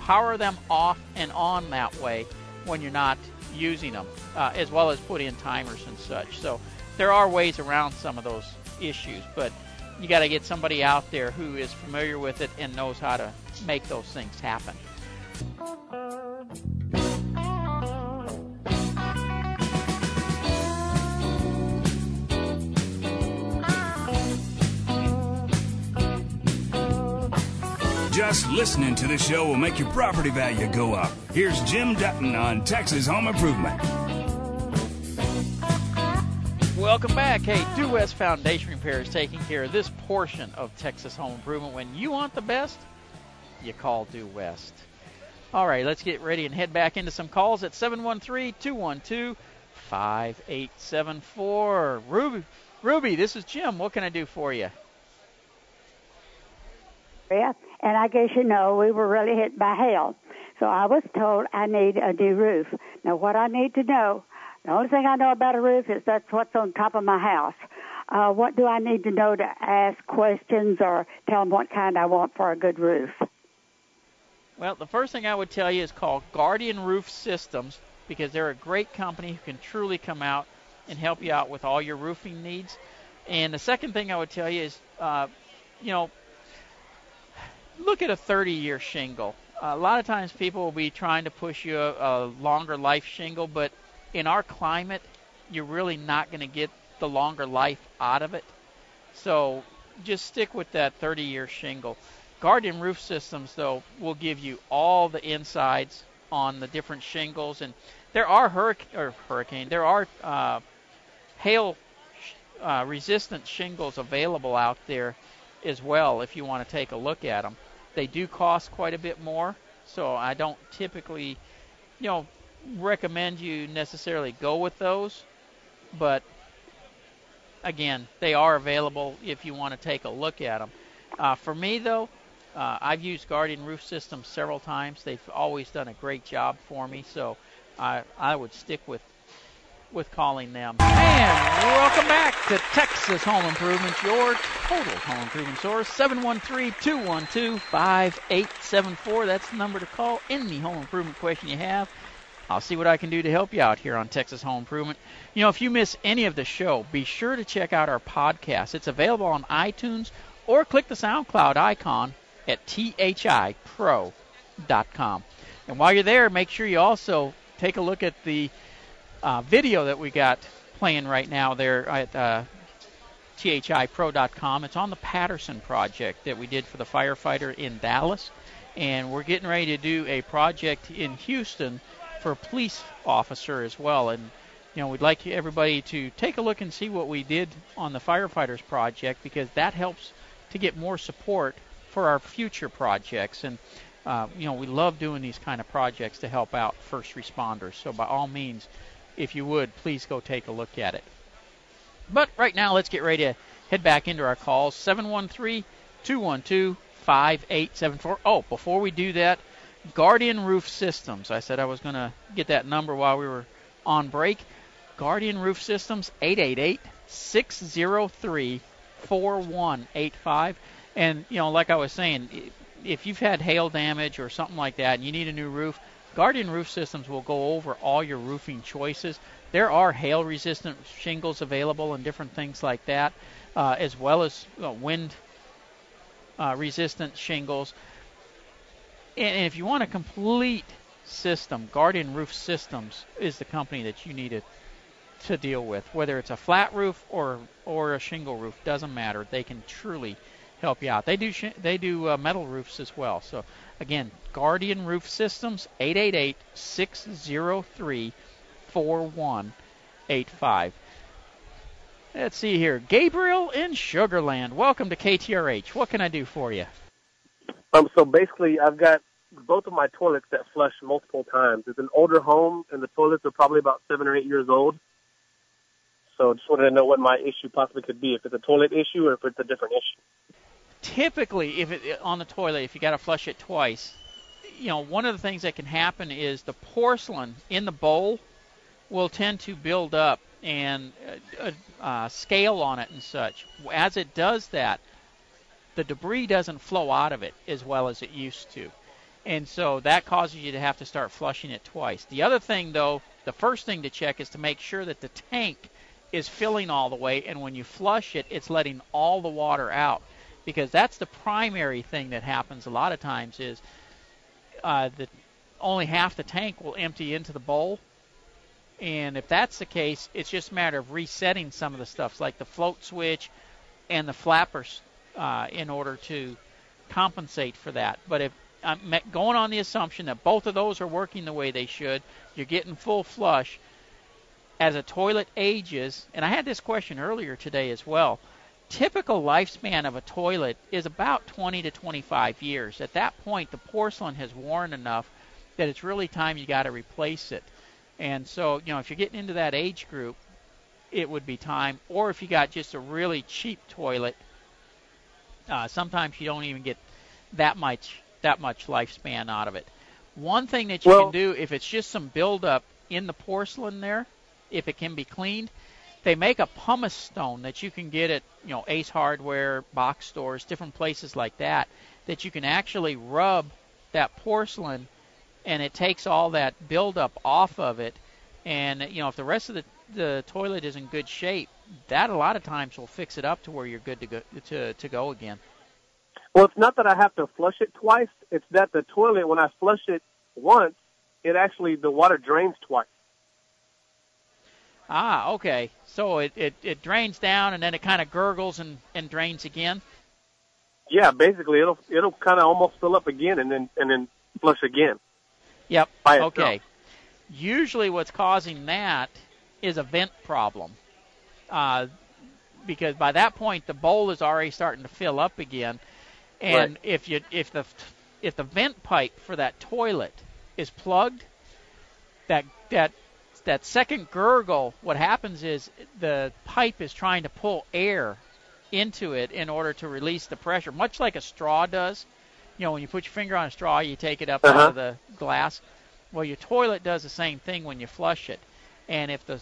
power them off and on that way when you're not using them, uh, as well as put in timers and such. So there are ways around some of those issues, but you got to get somebody out there who is familiar with it and knows how to make those things happen. Just listening to the show will make your property value go up. Here's Jim Dutton on Texas Home Improvement. Welcome back. Hey, Due West Foundation Repair is taking care of this portion of Texas Home Improvement. When you want the best, you call Due West. All right, let's get ready and head back into some calls at 713-212-5874. Ruby, Ruby, this is Jim. What can I do for you? Area, and I guess you know we were really hit by hail. So I was told I need a new roof. Now, what I need to know, the only thing I know about a roof is that's what's on top of my house. Uh, what do I need to know to ask questions or tell them what kind I want for a good roof? Well, the first thing I would tell you is call Guardian Roof Systems because they're a great company who can truly come out and help you out with all your roofing needs. And the second thing I would tell you is, uh, you know, look at a 30 year shingle. a lot of times people will be trying to push you a, a longer life shingle, but in our climate, you're really not going to get the longer life out of it. So just stick with that 30 year shingle. Guardian Roof Systems, though, will give you all the insides on the different shingles, and there are hurricane or hurricane. There are uh, hail uh, resistant shingles available out there as well if you want to take a look at them. They do cost quite a bit more, so I don't typically, you know, recommend you necessarily go with those, but again, they are available if you want to take a look at them. Uh, for me, though, uh, I've used Guardian Roof Systems several times. They've always done a great job for me, so I, I would stick with with calling them. And welcome back to Texas Home Improvement, your total home improvement source. 713-212-5874. That's the number to call. Any home improvement question you have. I'll see what I can do to help you out here on Texas Home Improvement. You know, if you miss any of the show, be sure to check out our podcast. It's available on iTunes or click the SoundCloud icon at thipro.com. And while you're there, make sure you also take a look at the uh, video that we got playing right now there at uh, thipro.com. It's on the Patterson project that we did for the firefighter in Dallas. And we're getting ready to do a project in Houston for a police officer as well. And, you know, we'd like everybody to take a look and see what we did on the firefighters project because that helps to get more support for our future projects. And, uh, you know, we love doing these kind of projects to help out first responders. So, by all means, if you would, please go take a look at it. But right now, let's get ready to head back into our calls 713 212 5874. Oh, before we do that, Guardian Roof Systems. I said I was going to get that number while we were on break. Guardian Roof Systems 888 603 4185. And, you know, like I was saying, if you've had hail damage or something like that and you need a new roof, Guardian Roof Systems will go over all your roofing choices. There are hail resistant shingles available and different things like that, uh, as well as uh, wind uh, resistant shingles. And, and if you want a complete system, Guardian Roof Systems is the company that you need to, to deal with. Whether it's a flat roof or or a shingle roof, doesn't matter. They can truly help you out. They do sh- they do uh, metal roofs as well. So again, Guardian Roof Systems 888-603-4185. Let's see here. Gabriel in Sugar Land. Welcome to KTRH. What can I do for you? Um, so basically, I've got both of my toilets that flush multiple times. It's an older home, and the toilets are probably about seven or eight years old. So just wanted to know what my issue possibly could be, if it's a toilet issue or if it's a different issue. Typically, if it on the toilet, if you got to flush it twice, you know, one of the things that can happen is the porcelain in the bowl will tend to build up and uh, uh, scale on it and such. As it does that, the debris doesn't flow out of it as well as it used to. And so that causes you to have to start flushing it twice. The other thing, though, the first thing to check is to make sure that the tank is filling all the way, and when you flush it, it's letting all the water out. Because that's the primary thing that happens a lot of times is uh, that only half the tank will empty into the bowl. And if that's the case, it's just a matter of resetting some of the stuff, like the float switch and the flappers, uh, in order to compensate for that. But if I'm going on the assumption that both of those are working the way they should, you're getting full flush. As a toilet ages, and I had this question earlier today as well. Typical lifespan of a toilet is about 20 to 25 years. At that point, the porcelain has worn enough that it's really time you got to replace it. And so, you know, if you're getting into that age group, it would be time. Or if you got just a really cheap toilet, uh, sometimes you don't even get that much that much lifespan out of it. One thing that you Well- can do if it's just some buildup in the porcelain there, if it can be cleaned, they make a pumice stone that you can get at you know Ace Hardware, box stores, different places like that, that you can actually rub that porcelain, and it takes all that buildup off of it. And you know if the rest of the the toilet is in good shape, that a lot of times will fix it up to where you're good to go to to go again. Well, it's not that I have to flush it twice. It's that the toilet, when I flush it once, it actually the water drains twice. Ah, okay. So it, it, it drains down and then it kind of gurgles and, and drains again. Yeah, basically it'll it'll kind of almost fill up again and then and then flush again. Yep. Okay. Usually, what's causing that is a vent problem, uh, because by that point the bowl is already starting to fill up again, and Right. if you if the if the vent pipe for that toilet is plugged, that that that second gurgle, what happens is the pipe is trying to pull air into it in order to release the pressure, much like a straw does. You know, when you put your finger on a straw, you take it up Uh-huh. out of the glass. Well, your toilet does the same thing when you flush it. And if the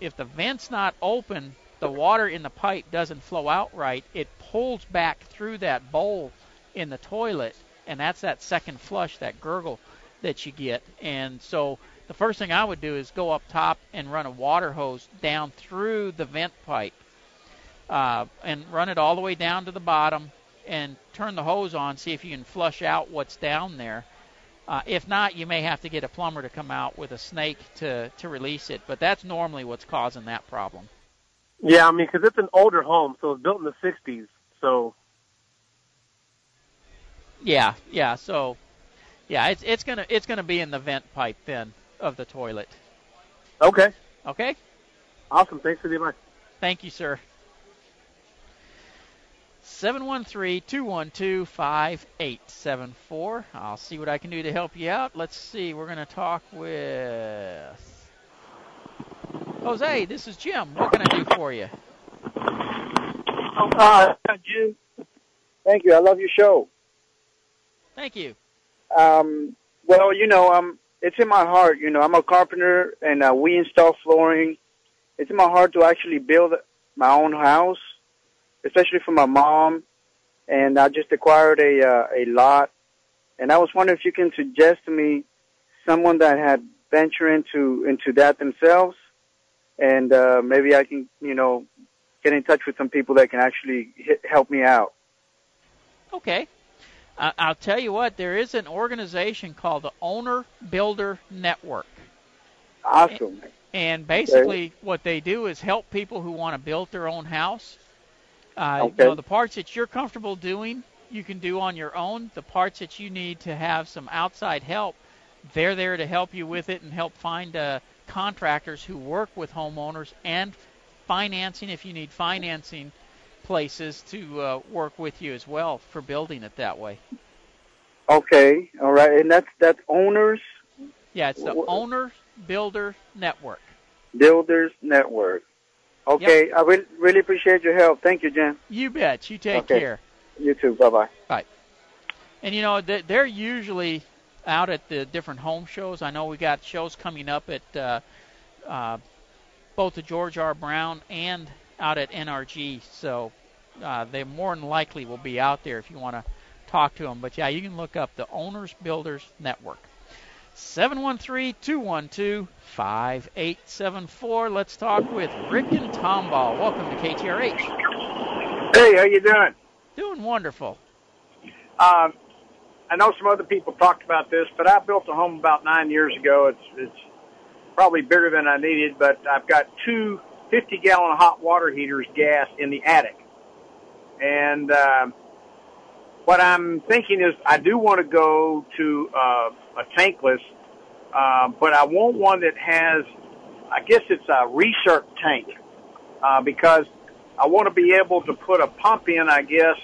if the vent's not open, the water in the pipe doesn't flow out right. It pulls back through that bowl in the toilet, and that's that second flush, that gurgle that you get. And so the first thing I would do is go up top and run a water hose down through the vent pipe uh, and run it all the way down to the bottom and turn the hose on, see if you can flush out what's down there. Uh, if not, you may have to get a plumber to come out with a snake to, to release it, but that's normally what's causing that problem. Yeah, I mean, because it's an older home, so it's built in the '60s. So Yeah, yeah. So, yeah, it's it's gonna it's gonna be in the vent pipe then of the toilet. okay, Okay. awesome. Thanks for the advice. Thank you, sir. 713-212-5874. I'll see what I can do to help you out. Let's see. We're going to talk with Jose. This is Jim. What can I do for you? Uh, Jim, thank you. I love your show. Thank you. Um, well, you know, um, it's in my heart. You know, I'm a carpenter, and uh, we install flooring. It's in my heart to actually build my own house, especially for my mom. And I just acquired a uh, a lot, and I was wondering if you can suggest to me someone that had ventured into into that themselves, and uh, maybe I can, you know, get in touch with some people that can actually hit, help me out. Okay. I I'll tell you what, there is an organization called the Owner Builder Network. Awesome. And basically, what they do is help people who want to build their own house. Uh, Okay. You know, the parts that you're comfortable doing, you can do on your own. The parts that you need to have some outside help, they're there to help you with it and help find uh, contractors who work with homeowners and financing if you need financing places to uh, work with you as well for building it that way. Okay, all right, and that's that's owners Yeah, it's the Owner Builder Network. builders network. Okay, I really really appreciate your help. Thank you, Jen. You bet. You take Okay. care. You too. Bye bye. Bye. And you know they- they're usually out at the different home shows. I know we got shows coming up at uh, uh, both the George R. Brown and out at NRG. So uh, they more than likely will be out there if you want to talk to them. But yeah, you can look up the Owners Builders Network. 713-212-5874. Let's talk with Rick and Tomball. Welcome to KTRH. Hey, how you doing? Doing wonderful. Um, I know some other people talked about this, but I built a home about nine years ago. It's it's probably bigger than I needed, but I've got two 50 gallon hot water heaters, gas, in the attic. And um, what I'm thinking is, I do want to go to uh, a tankless, uh, but I want one that has, I guess it's a recirc tank, uh, because I want to be able to put a pump in. I guess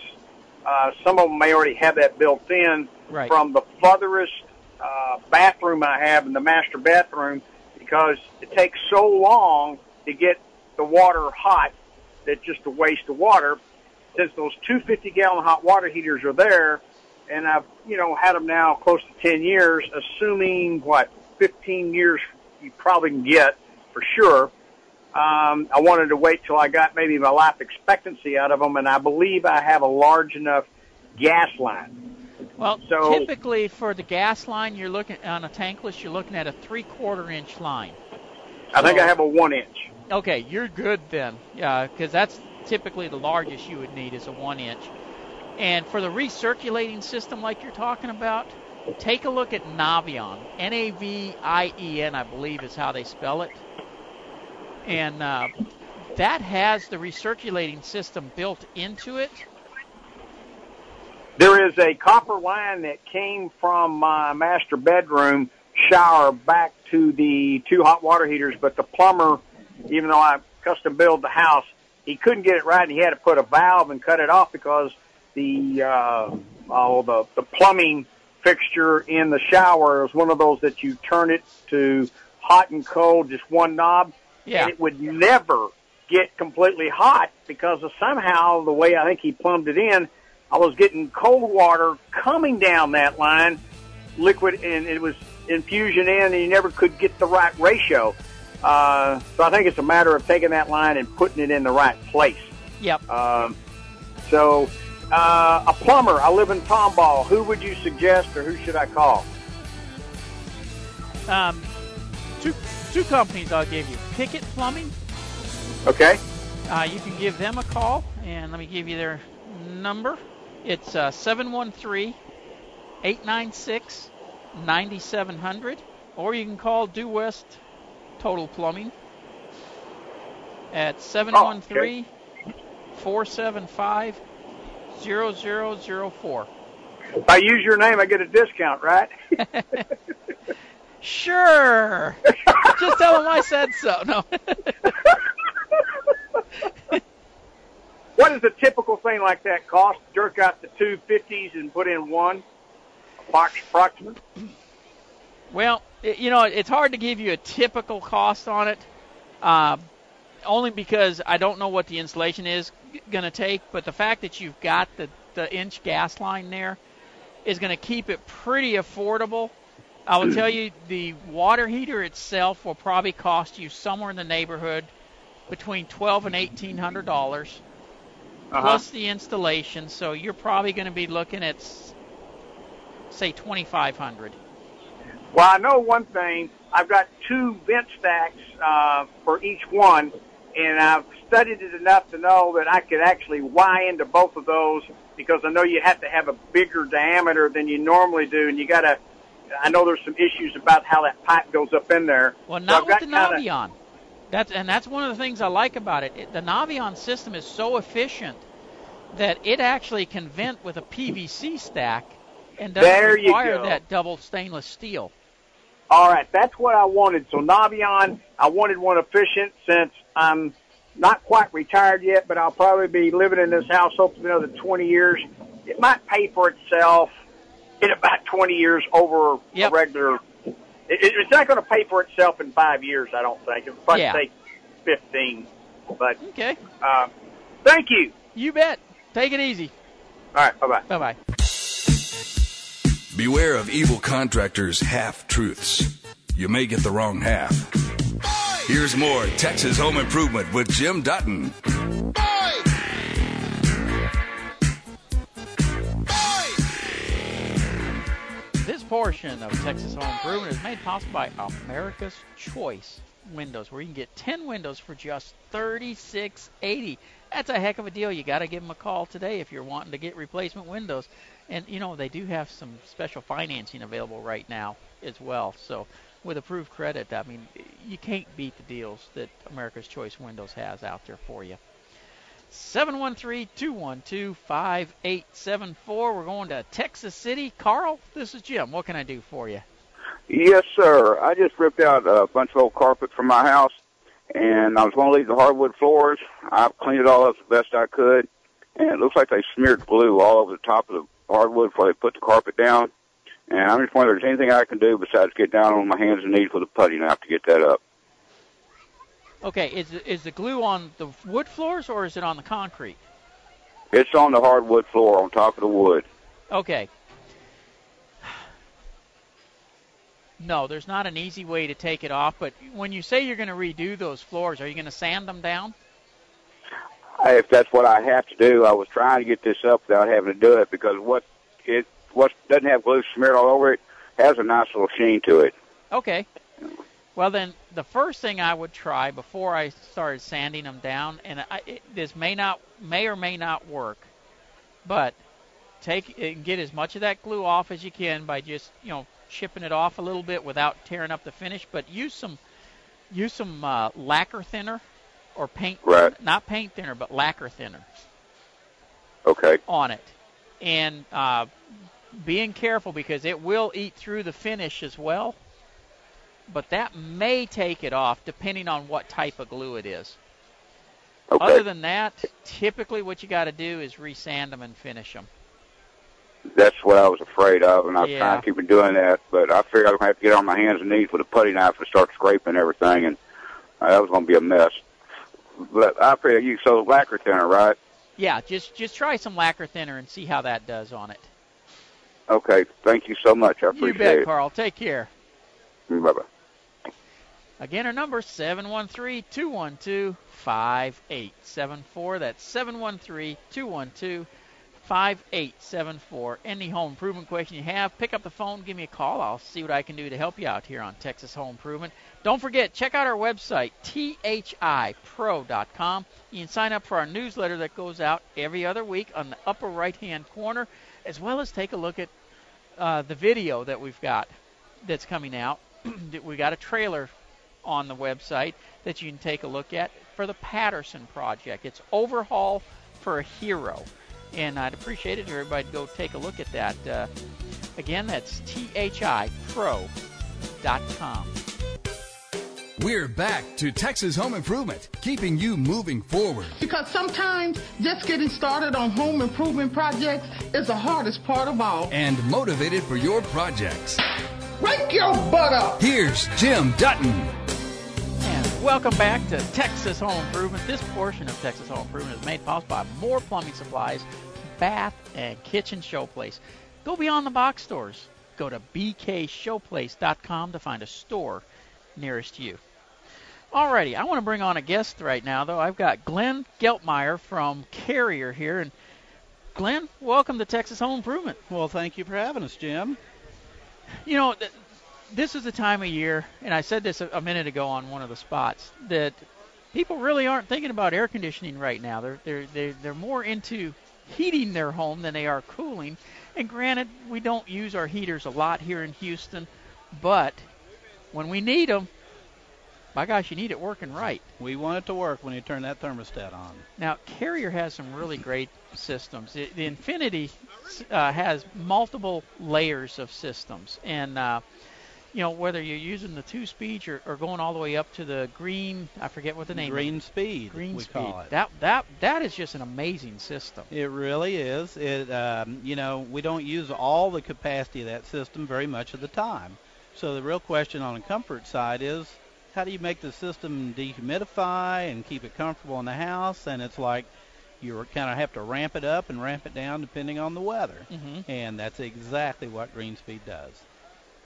uh, some of them may already have that built in Right. from the furthest uh, bathroom I have in the master bathroom because it takes so long to get the water hot that just a waste of water. Since those two 50 gallon hot water heaters are there, and I've you know had them now close to 10 years, assuming what 15 years you probably can get for sure. Um, I wanted to wait till I got maybe my life expectancy out of them, and I believe I have a large enough gas line. Well, So- typically for the gas line, you're looking on a tankless. You're looking at a three-quarter inch line. I think I have a one inch. Okay, you're good then. Yeah, because that's typically the largest you would need is a one inch. And for the recirculating system, like you're talking about, take a look at Navien. N-A-V-I-E-N, I believe, is how they spell it. and uh, that has the recirculating system built into it. There is a copper line that came from my master bedroom shower back to the two hot water heaters, but the plumber, even though I custom built the house, he couldn't get it right, and he had to put a valve and cut it off because the uh, oh the the plumbing fixture in the shower is one of those that you turn it to hot and cold, just one knob, Yeah. and it would never get completely hot because of somehow the way I think he plumbed it in, I was getting cold water coming down that line, liquid, and it was infusion in, and you never could get the right ratio. Uh, so I think it's a matter of taking that line and putting it in the right place. Yep. Um, so uh, a plumber. I live in Tomball. Who would you suggest, or who should I call? Um, two two companies I'll give you. Pickett Plumbing. Okay. Uh, you can give them a call, and let me give you their number. It's uh, 713 896 9700, or you can call Due West Total Plumbing at 713 475 0004. If I use your name, I get a discount, right? Sure. Just tell them I said so. No. what does a typical thing like that cost? Jerk out the two fifties and put in one. Approx- Approximate. Well, you know, it's hard to give you a typical cost on it, uh, only because I don't know what the installation is going to take. But the fact that you've got the, the inch gas line there is going to keep it pretty affordable. I will tell you, the water heater itself will probably cost you somewhere in the neighborhood between twelve and eighteen hundred dollars, Uh-huh. plus the installation. So you're probably going to be looking at, say, twenty five hundred. Well, I know one thing. I've got two vent stacks uh, for each one, and I've studied it enough to know that I could actually Y into both of those because I know you have to have a bigger diameter than you normally do, and you got to. I know there's some issues about how that pipe goes up in there. Well, not I've with the kinda- Navien. That's and that's one of the things I like about it. it. The Navien system is so efficient that it actually can vent with a PVC stack and doesn't There you require go. that double stainless steel. All right, that's what I wanted. So Navien, I wanted one efficient since I'm not quite retired yet, but I'll probably be living in this house hopefully another 20 years. It might pay for itself in about 20 years over a regular. It, it- it's not going to pay for itself in five years, I don't think. It'll probably Yeah. take 15. But okay, uh, thank you. You bet. Take it easy. All right, bye bye. Bye bye. Beware of evil contractors' half truths. You may get the wrong half. Here's more Texas Home Improvement with Jim Dutton. This portion of Texas Home Improvement is made possible by America's Choice Windows, where you can get 10 windows for just $36.80. That's a heck of a deal. You got to give them a call today if you're wanting to get replacement windows. And you know they do have some special financing available right now as well. So with approved credit, I mean you can't beat the deals that America's Choice Windows has out there for you. 713-212-5874. We're going to Texas City. Carl, this is Jim. What can I do for you? Yes, sir. I just ripped out a bunch of old carpet from my house, and I was going to leave the hardwood floors. I cleaned it all up the best I could, and it looks like they smeared glue all over the top of the hardwood before they put the carpet down. And I'm just wondering if there's anything I can do besides get down on my hands and knees with a putty knife to get that up. Okay, is is the glue on the wood floors or is it on the concrete? It's on the hardwood floor on top of the wood. Okay. No, there's not an easy way to take it off, but when you say you're going to redo those floors, are you going to sand them down? If that's what I have to do. I was trying to get this up without having to do it because what it what doesn't have glue smeared all over it has a nice little sheen to it. Okay. Well, then the first thing I would try before I started sanding them down, and I, it, this may not, may or may not work, but take and get as much of that glue off as you can by just, you know, chipping it off a little bit without tearing up the finish. But use some use some uh, lacquer thinner or paint, Right. not paint thinner, but lacquer thinner Okay. on it, and uh, being careful because it will eat through the finish as well. But that may take it off depending on what type of glue it is. Okay. Other than that, typically what you got to do is resand them and finish them. That's what I was afraid of, and I was Yeah. trying to keep doing that. But I figured I was going to have to get on my hands and knees with a putty knife and start scraping everything, and uh, that was going to be a mess. But I figured you so lacquer thinner, right? Yeah, just just try some lacquer thinner and see how that does on it. Okay. Thank you so much. I You bet, it. Carl. Take care. Mm, bye bye. Again, our number 713-212-5874. That's 713-212-5874. Any home improvement question you have, pick up the phone, give me a call. I'll see what I can do to help you out here on Texas Home Improvement. Don't forget, check out our website, thipro.com. You can sign up for our newsletter that goes out every other week on the upper right-hand corner, as well as take a look at uh, the video that we've got that's coming out. we got a trailer on the website that you can take a look at for the Patterson project. It's overhaul for a hero, and I'd appreciate it if everybody would go take a look at that. Uh, again, that's thipro.com. We're back to Texas Home Improvement, keeping you moving forward. Because sometimes just getting started on home improvement projects is the hardest part of all. and motivated for your projects. Wake your butt up! Here's Jim Dutton. Welcome back to Texas Home Improvement. This portion of Texas Home Improvement is made possible by Moore Plumbing Supplies, Bath and Kitchen Showplace. Go beyond the box stores. Go to bkshowplace.com to find a store nearest you. Alrighty, I want to bring on a guest right now, though. I've got Glenn Geltmeyer from Carrier here, and Glenn, welcome to Texas Home Improvement. Well, thank you for having us, Jim. You know, th- this is the time of year, and I said this a, a minute ago on one of the spots that people really aren't thinking about air conditioning right now. They're they're they're, they're more into heating their home than they are cooling. And granted, we don't use our heaters a lot here in Houston, but when we need them, my gosh, you need it working right. We want it to work when you turn that thermostat on. Now, Carrier has some really great systems. The, the Infinity uh, has multiple layers of systems, and uh, you know whether you're using the two speeds or, or going all the way up to the green, I forget what the name. Greenspeed, Green we speed. call it. That that that is just an amazing system. It really is. It, um, you know, we don't use all the capacity of that system very much of the time. So the real question on the comfort side is, how do you make the system dehumidify and keep it comfortable in the house? And it's like you kind of have to ramp it up and ramp it down depending on the weather. Mhm. And that's exactly what Greenspeed does.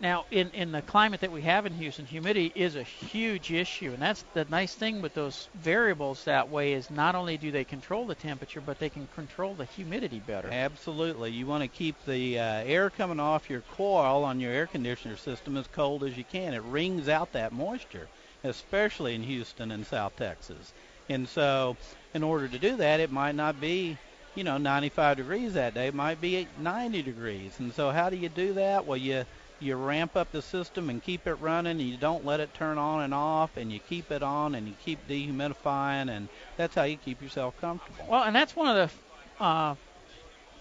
Now, in, in the climate that we have in Houston, humidity is a huge issue, and that's the nice thing with those variables that way is not only do they control the temperature, but they can control the humidity better. Absolutely. You want to keep the uh, air coming off your coil on your air conditioner system as cold as you can. It wrings out that moisture, especially in Houston and South Texas. And so, in order to do that, it might not be, you know, 95 degrees that day. It might be 90 degrees. And so, how do you do that? Well, you you ramp up the system and keep it running. And you don't let it turn on and off, and you keep it on and you keep dehumidifying, and that's how you keep yourself comfortable. Well, and that's one of the uh,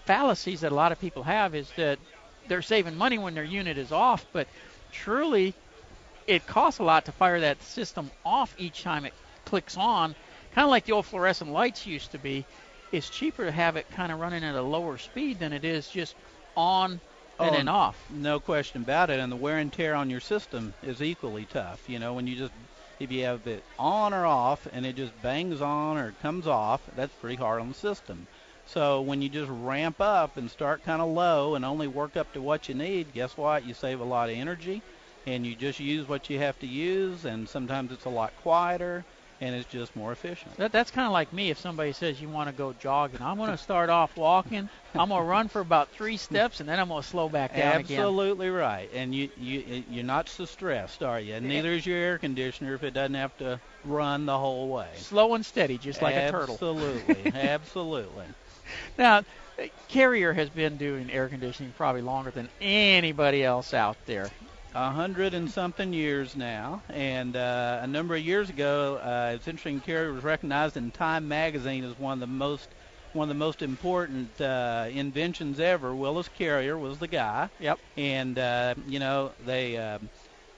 fallacies that a lot of people have is that they're saving money when their unit is off, but truly, it costs a lot to fire that system off each time it clicks on. Kind of like the old fluorescent lights used to be. It's cheaper to have it kind of running at a lower speed than it is just on Oh, then off. No question about it. And the wear and tear on your system is equally tough. You know, when you just if you have it on or off and it just bangs on or comes off, that's pretty hard on the system. So when you just ramp up and start kind of low and only work up to what you need, guess what? You save a lot of energy and you just use what you have to use and sometimes it's a lot quieter and it's just more efficient. That, that's kind of like me if somebody says you want to go jogging. I'm going to start off walking. I'm going to run for about three steps and then I'm going to slow back down again. Absolutely right. And you you you're not so stressed, are you? And neither is your air conditioner if it doesn't have to run the whole way. Slow and steady, just like a turtle. Absolutely, absolutely. Now, Carrier has been doing air conditioning probably longer than anybody else out there. A hundred and something years now, and uh, a number of years ago, uh, it's interesting. Carrier was recognized in Time Magazine as one of the most one of the most important uh, inventions ever. Willis Carrier was the guy. Yep. And uh, you know they. Uh,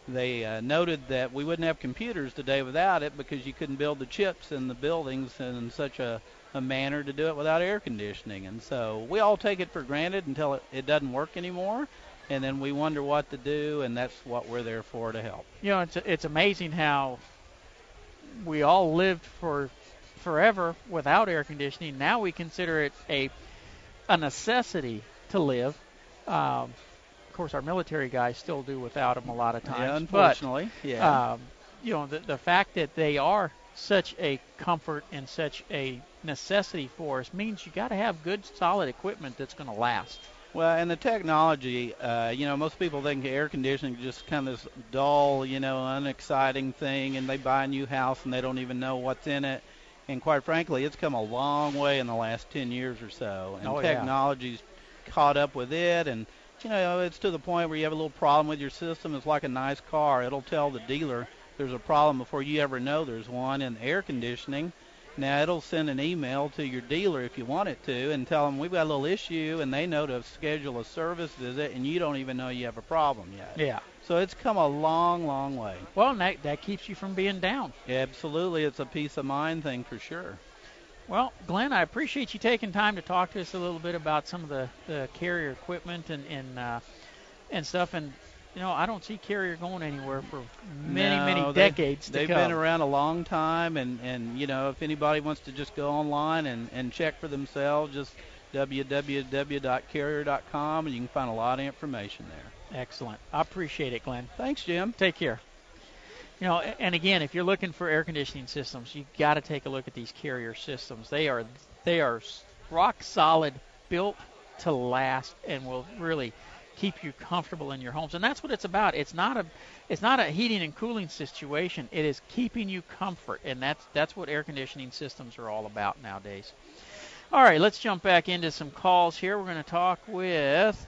they uh, noted that we wouldn't have computers today without it because you couldn't build the chips in the buildings in such a, a manner to do it without air conditioning. And so we all take it for granted until it, it doesn't work anymore and then we wonder what to do, and that's what we're there for to help. You know, it's it's amazing how we all lived for forever without air conditioning. Now we consider it a a necessity to live. Um, of course, our military guys still do without them a lot of times. Yeah, unfortunately. But, yeah. Um, you know, the the fact that they are such a comfort and such a necessity for us means you got to have good, solid equipment that's going to last. Well, and the technology, uh, you know, most people think air conditioning is just kind of this dull, you know, unexciting thing, and they buy a new house and they don't even know what's in it. And quite frankly, it's come a long way in the last 10 years or so, and oh, yeah. technology's caught up with it. And you know, it's to the point where you have a little problem with your system. It's like a nice car; it'll tell the dealer there's a problem before you ever know there's one. In air conditioning, now it'll send an email to your dealer if you want it to and tell them we've got a little issue and they know to schedule a service visit and you don't even know you have a problem yet. Yeah. So it's come a long, long way. Well, that that keeps you from being down. Absolutely, it's a peace of mind thing for sure. Well, Glenn, I appreciate you taking time to talk to us a little bit about some of the, the carrier equipment and and uh, and stuff. And you know, I don't see Carrier going anywhere for many, no, many they, decades to they've come. been around a long time, and and you know, if anybody wants to just go online and and check for themselves, just www.carrier.com, and you can find a lot of information there. Excellent. I appreciate it, Glenn. Thanks, Jim. Take care. You know, and again, if you're looking for air conditioning systems, you've got to take a look at these Carrier systems. They are they are rock solid, built to last, and will really keep you comfortable in your homes. And that's what it's about. It's not a it's not a heating and cooling situation. It is keeping you comfort, and that's that's what air conditioning systems are all about nowadays. All right, let's jump back into some calls here. We're going to talk with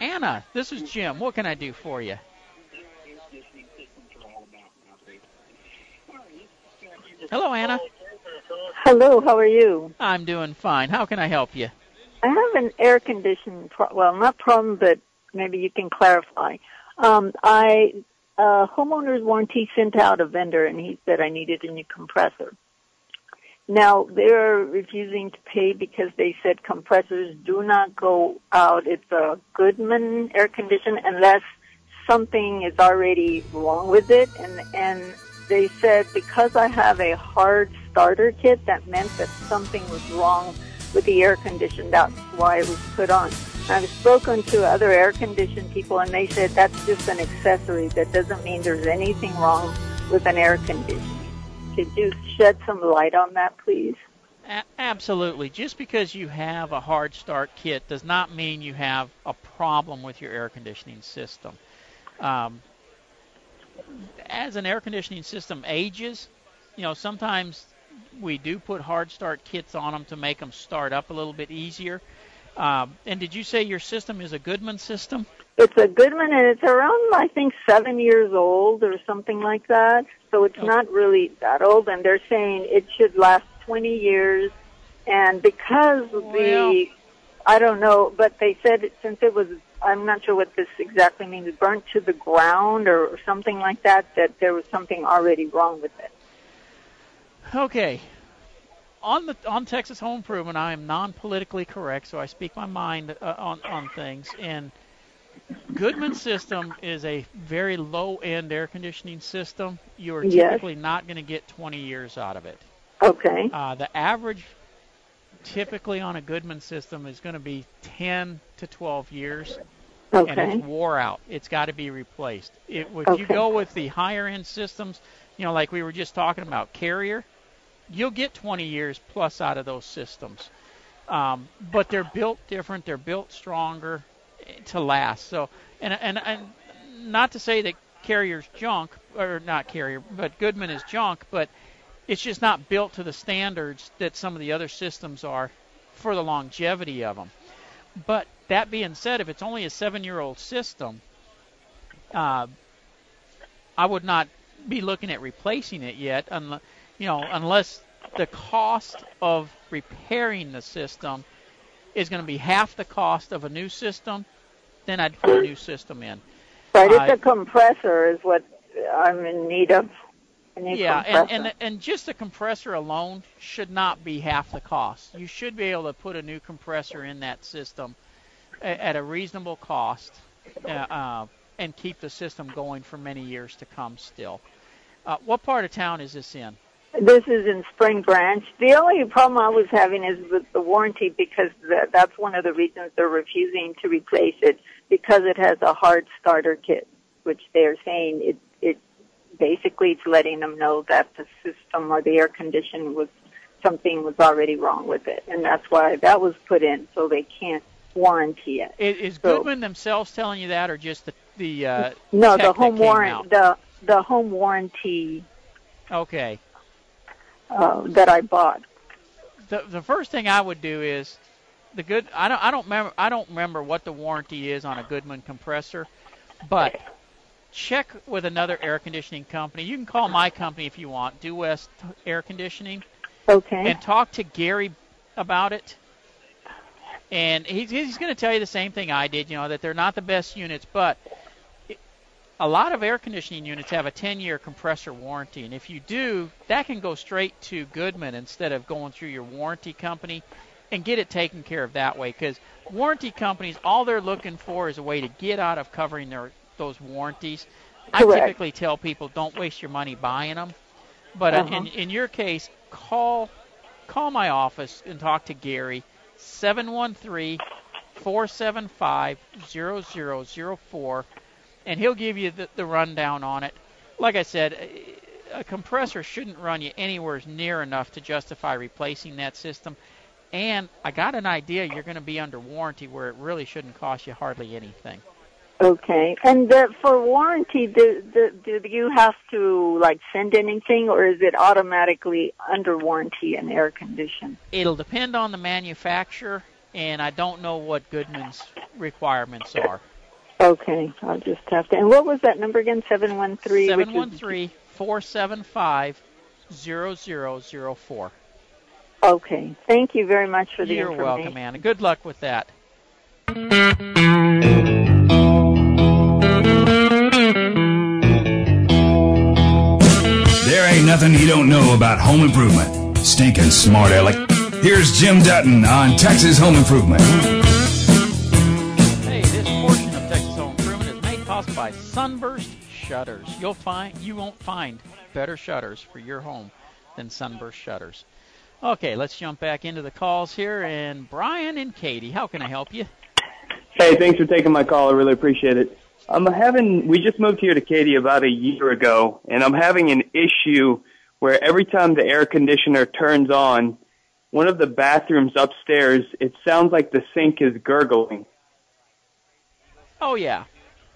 Anna. This is Jim. What can I do for you? Hello, Anna. Hello, how are you? I'm doing fine. How can I help you? I have an air conditioning pro- well, not problem, but maybe you can clarify. Um, I uh, homeowner's warranty sent out a vendor, and he said I needed a new compressor. Now they're refusing to pay because they said compressors do not go out. It's a Goodman air condition unless something is already wrong with it, and and they said because I have a hard starter kit, that meant that something was wrong with the air condition. That's why it was put on. I've spoken to other air conditioned people and they said that's just an accessory. That doesn't mean there's anything wrong with an air conditioner. Could you shed some light on that, please? A- absolutely. Just because you have a hard start kit does not mean you have a problem with your air conditioning system. Um, as an air conditioning system ages, you know, sometimes we do put hard start kits on them to make them start up a little bit easier. Um, and did you say your system is a Goodman system? It's a Goodman, and it's around, I think, seven years old or something like that. So it's not really that old, and they're saying it should last 20 years. And because well, the, I don't know, but they said since it was, I'm not sure what this exactly means, burnt to the ground or, or something like that, that there was something already wrong with it. Okay. On the on Texas Home Improvement, I am non-politically correct, so I speak my mind uh, on on things. And Goodman system is a very low-end air conditioning system. You are Yes. typically not going to get 20 years out of it. Okay. Uh, the average, typically on a Goodman system, is going to be 10 to 12 years, and it's wore out. It's got to be replaced. It, if you go with the higher-end systems, you know, like we were just talking about, Carrier, you'll get 20 years plus out of those systems. Um, but they're built different. They're built stronger to last. So, and and and not to say that Carrier's junk or not Carrier, but Goodman is junk, but it's just not built to the standards that some of the other systems are for the longevity of them. But that being said, if it's only a seven-year-old system, uh, I would not be looking at replacing it yet, unless you know, unless the cost of repairing the system is going to be half the cost of a new system, then I'd put a new system in. Right, it's Uh, a compressor is what I'm in need of. Yeah, compressor. and, and and just the compressor alone should not be half the cost. You should be able to put a new compressor in that system at, at a reasonable cost, uh, uh, and keep the system going for many years to come. Still, uh, what part of town is this in? This is in Spring Branch. The only problem I was having is with the warranty because that, that's one of the reasons they're refusing to replace it because it has a hard starter kit, which they're saying it it basically it's letting them know that the system or the air condition was something was already wrong with it, and that's why that was put in so they can't warranty it. Is, is So- Goodman themselves telling you that, or just the the uh, No, the home warranty the the home warranty Okay. Uh, that I bought. the the first thing I would do is the good. I don't I don't remember I don't remember what the warranty is on a Goodman compressor, but check with another air conditioning company. You can call my company if you want, Due West Air Conditioning, Okay. and talk to Gary about it. And he's he's going to tell you the same thing I did. You know that they're not the best units, but a lot of air conditioning units have a 10-year compressor warranty, and if you do, that can go straight to Goodman instead of going through your warranty company and get it taken care of that way. Because warranty companies, all they're looking for is a way to get out of covering their those warranties. I typically tell people don't waste your money buying them, but uh Uh-huh. in in your case, call call my office and talk to Gary. 713 475 0004 and he'll give you the, the rundown on it. Like I said, a- a compressor shouldn't run you anywhere near enough to justify replacing that system. And I got an idea you're going to be under warranty where it really shouldn't cost you hardly anything. Okay. And the, for warranty, do, do, do you have to like send anything, or is it automatically under warranty and air condition? It'll depend on the manufacturer, and I don't know what Goodman's requirements are. Okay, I'll just have to. And what was that number again? Seven one three. Seven one three four seven five zero zero zero four. Okay. Thank you very much for the You're information. welcome, Anna. Good luck with that. There ain't nothing you don't know about home improvement. Stinking smart aleck. Here's Jim Dutton on Texas Home Improvement. By Sunburst Shutters. You'll find you won't find better shutters for your home than Sunburst Shutters. Okay, let's jump back into the calls here. And Brian and Katy, how can I help you? Hey, thanks for taking my call. I really appreciate it. I'm having, we just moved here to Katy about a year ago, and I'm having an issue where every time the air conditioner turns on, one of the bathrooms upstairs, it sounds like the sink is gurgling. Oh yeah,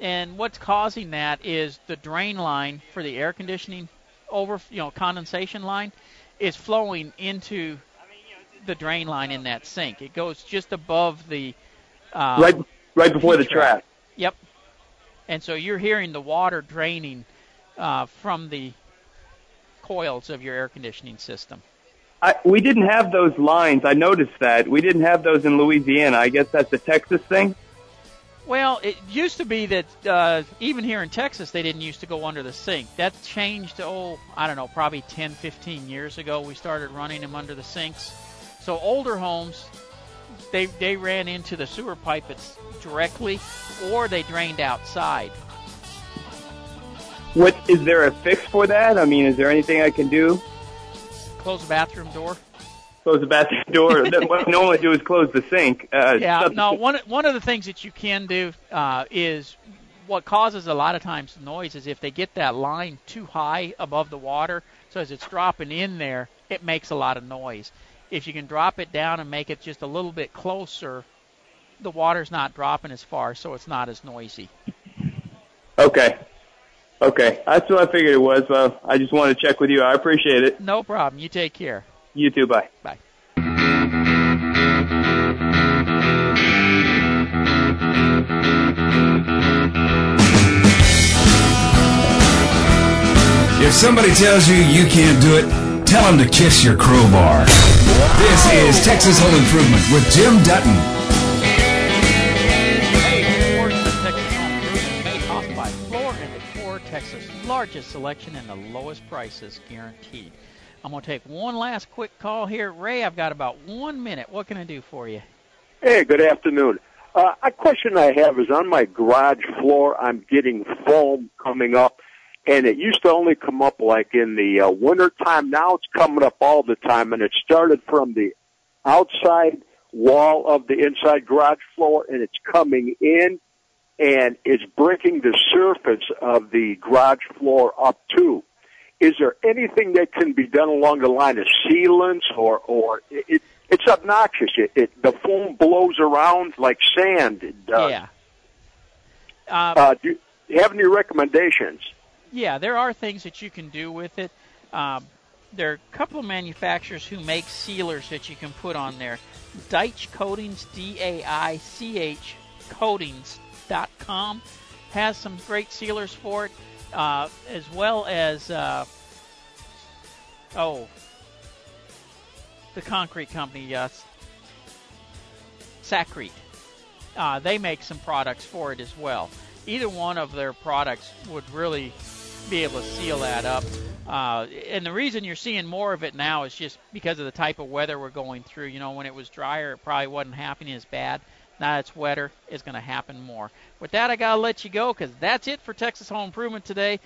and what's causing that is the drain line for the air conditioning over, you know, condensation line is flowing into the drain line in that sink. It goes just above the um, right, right before the trap. Yep. And so you're hearing the water draining uh, from the coils of your air conditioning system. I, we didn't have those lines. I noticed that. We didn't have those in Louisiana. I guess that's a Texas thing. Well, it used to be that uh, even here in Texas, they didn't used to go under the sink. That changed, oh, I don't know, probably 10, 15 years ago. We started running them under the sinks. So older homes, they they ran into the sewer pipe it's directly, or they drained outside. What is there a fix for that? I mean, is there anything I can do? Close the bathroom door. Close the bathroom door. What I normally do is close the sink. Uh, yeah, no. One one of the things that you can do uh, is what causes a lot of times noise is if they get that line too high above the water. So as it's dropping in there, it makes a lot of noise. If you can drop it down and make it just a little bit closer, the water's not dropping as far, so it's not as noisy. Okay. Okay. That's what I figured it was. Well, I just wanted to check with you. I appreciate it. No problem. You take care. You too. Bye. Bye. If somebody tells you you can't do it, tell them to kiss your crowbar. This is Texas Home Improvement with Jim Dutton. Hey, Ford Texas Home Improvement made possible by Floor and Decor, Texas' largest selection and the lowest prices guaranteed. I'm going to take one last quick call here. Ray, I've got about one minute. What can I do for you? Hey, good afternoon. Uh, a question I have is on my garage floor, I'm getting foam coming up, and it used to only come up like in the uh, winter time. Now it's coming up all the time, and it started from the outside wall of the inside garage floor, and it's coming in, and it's breaking the surface of the garage floor up too. Is there anything that can be done along the line of sealants, or or it, it's obnoxious. It, it the foam blows around like sand. It does. Yeah. Uh, uh, do you have any recommendations? Yeah, there are things that you can do with it. Um, there are a couple of manufacturers who make sealers that you can put on there. Daich Coatings, D-A-I-C-H Coatings.com has some great sealers for it, uh, as well as uh, oh, the concrete company, uh, Sakrete. Uh, they make some products for it as well. Either one of their products would really be able to seal that up. Uh, and the reason you're seeing more of it now is just because of the type of weather we're going through. You know, when it was drier, it probably wasn't happening as bad. Now it's wetter, it's going to happen more. With that, I got to let you go because that's it for Texas Home Improvement today.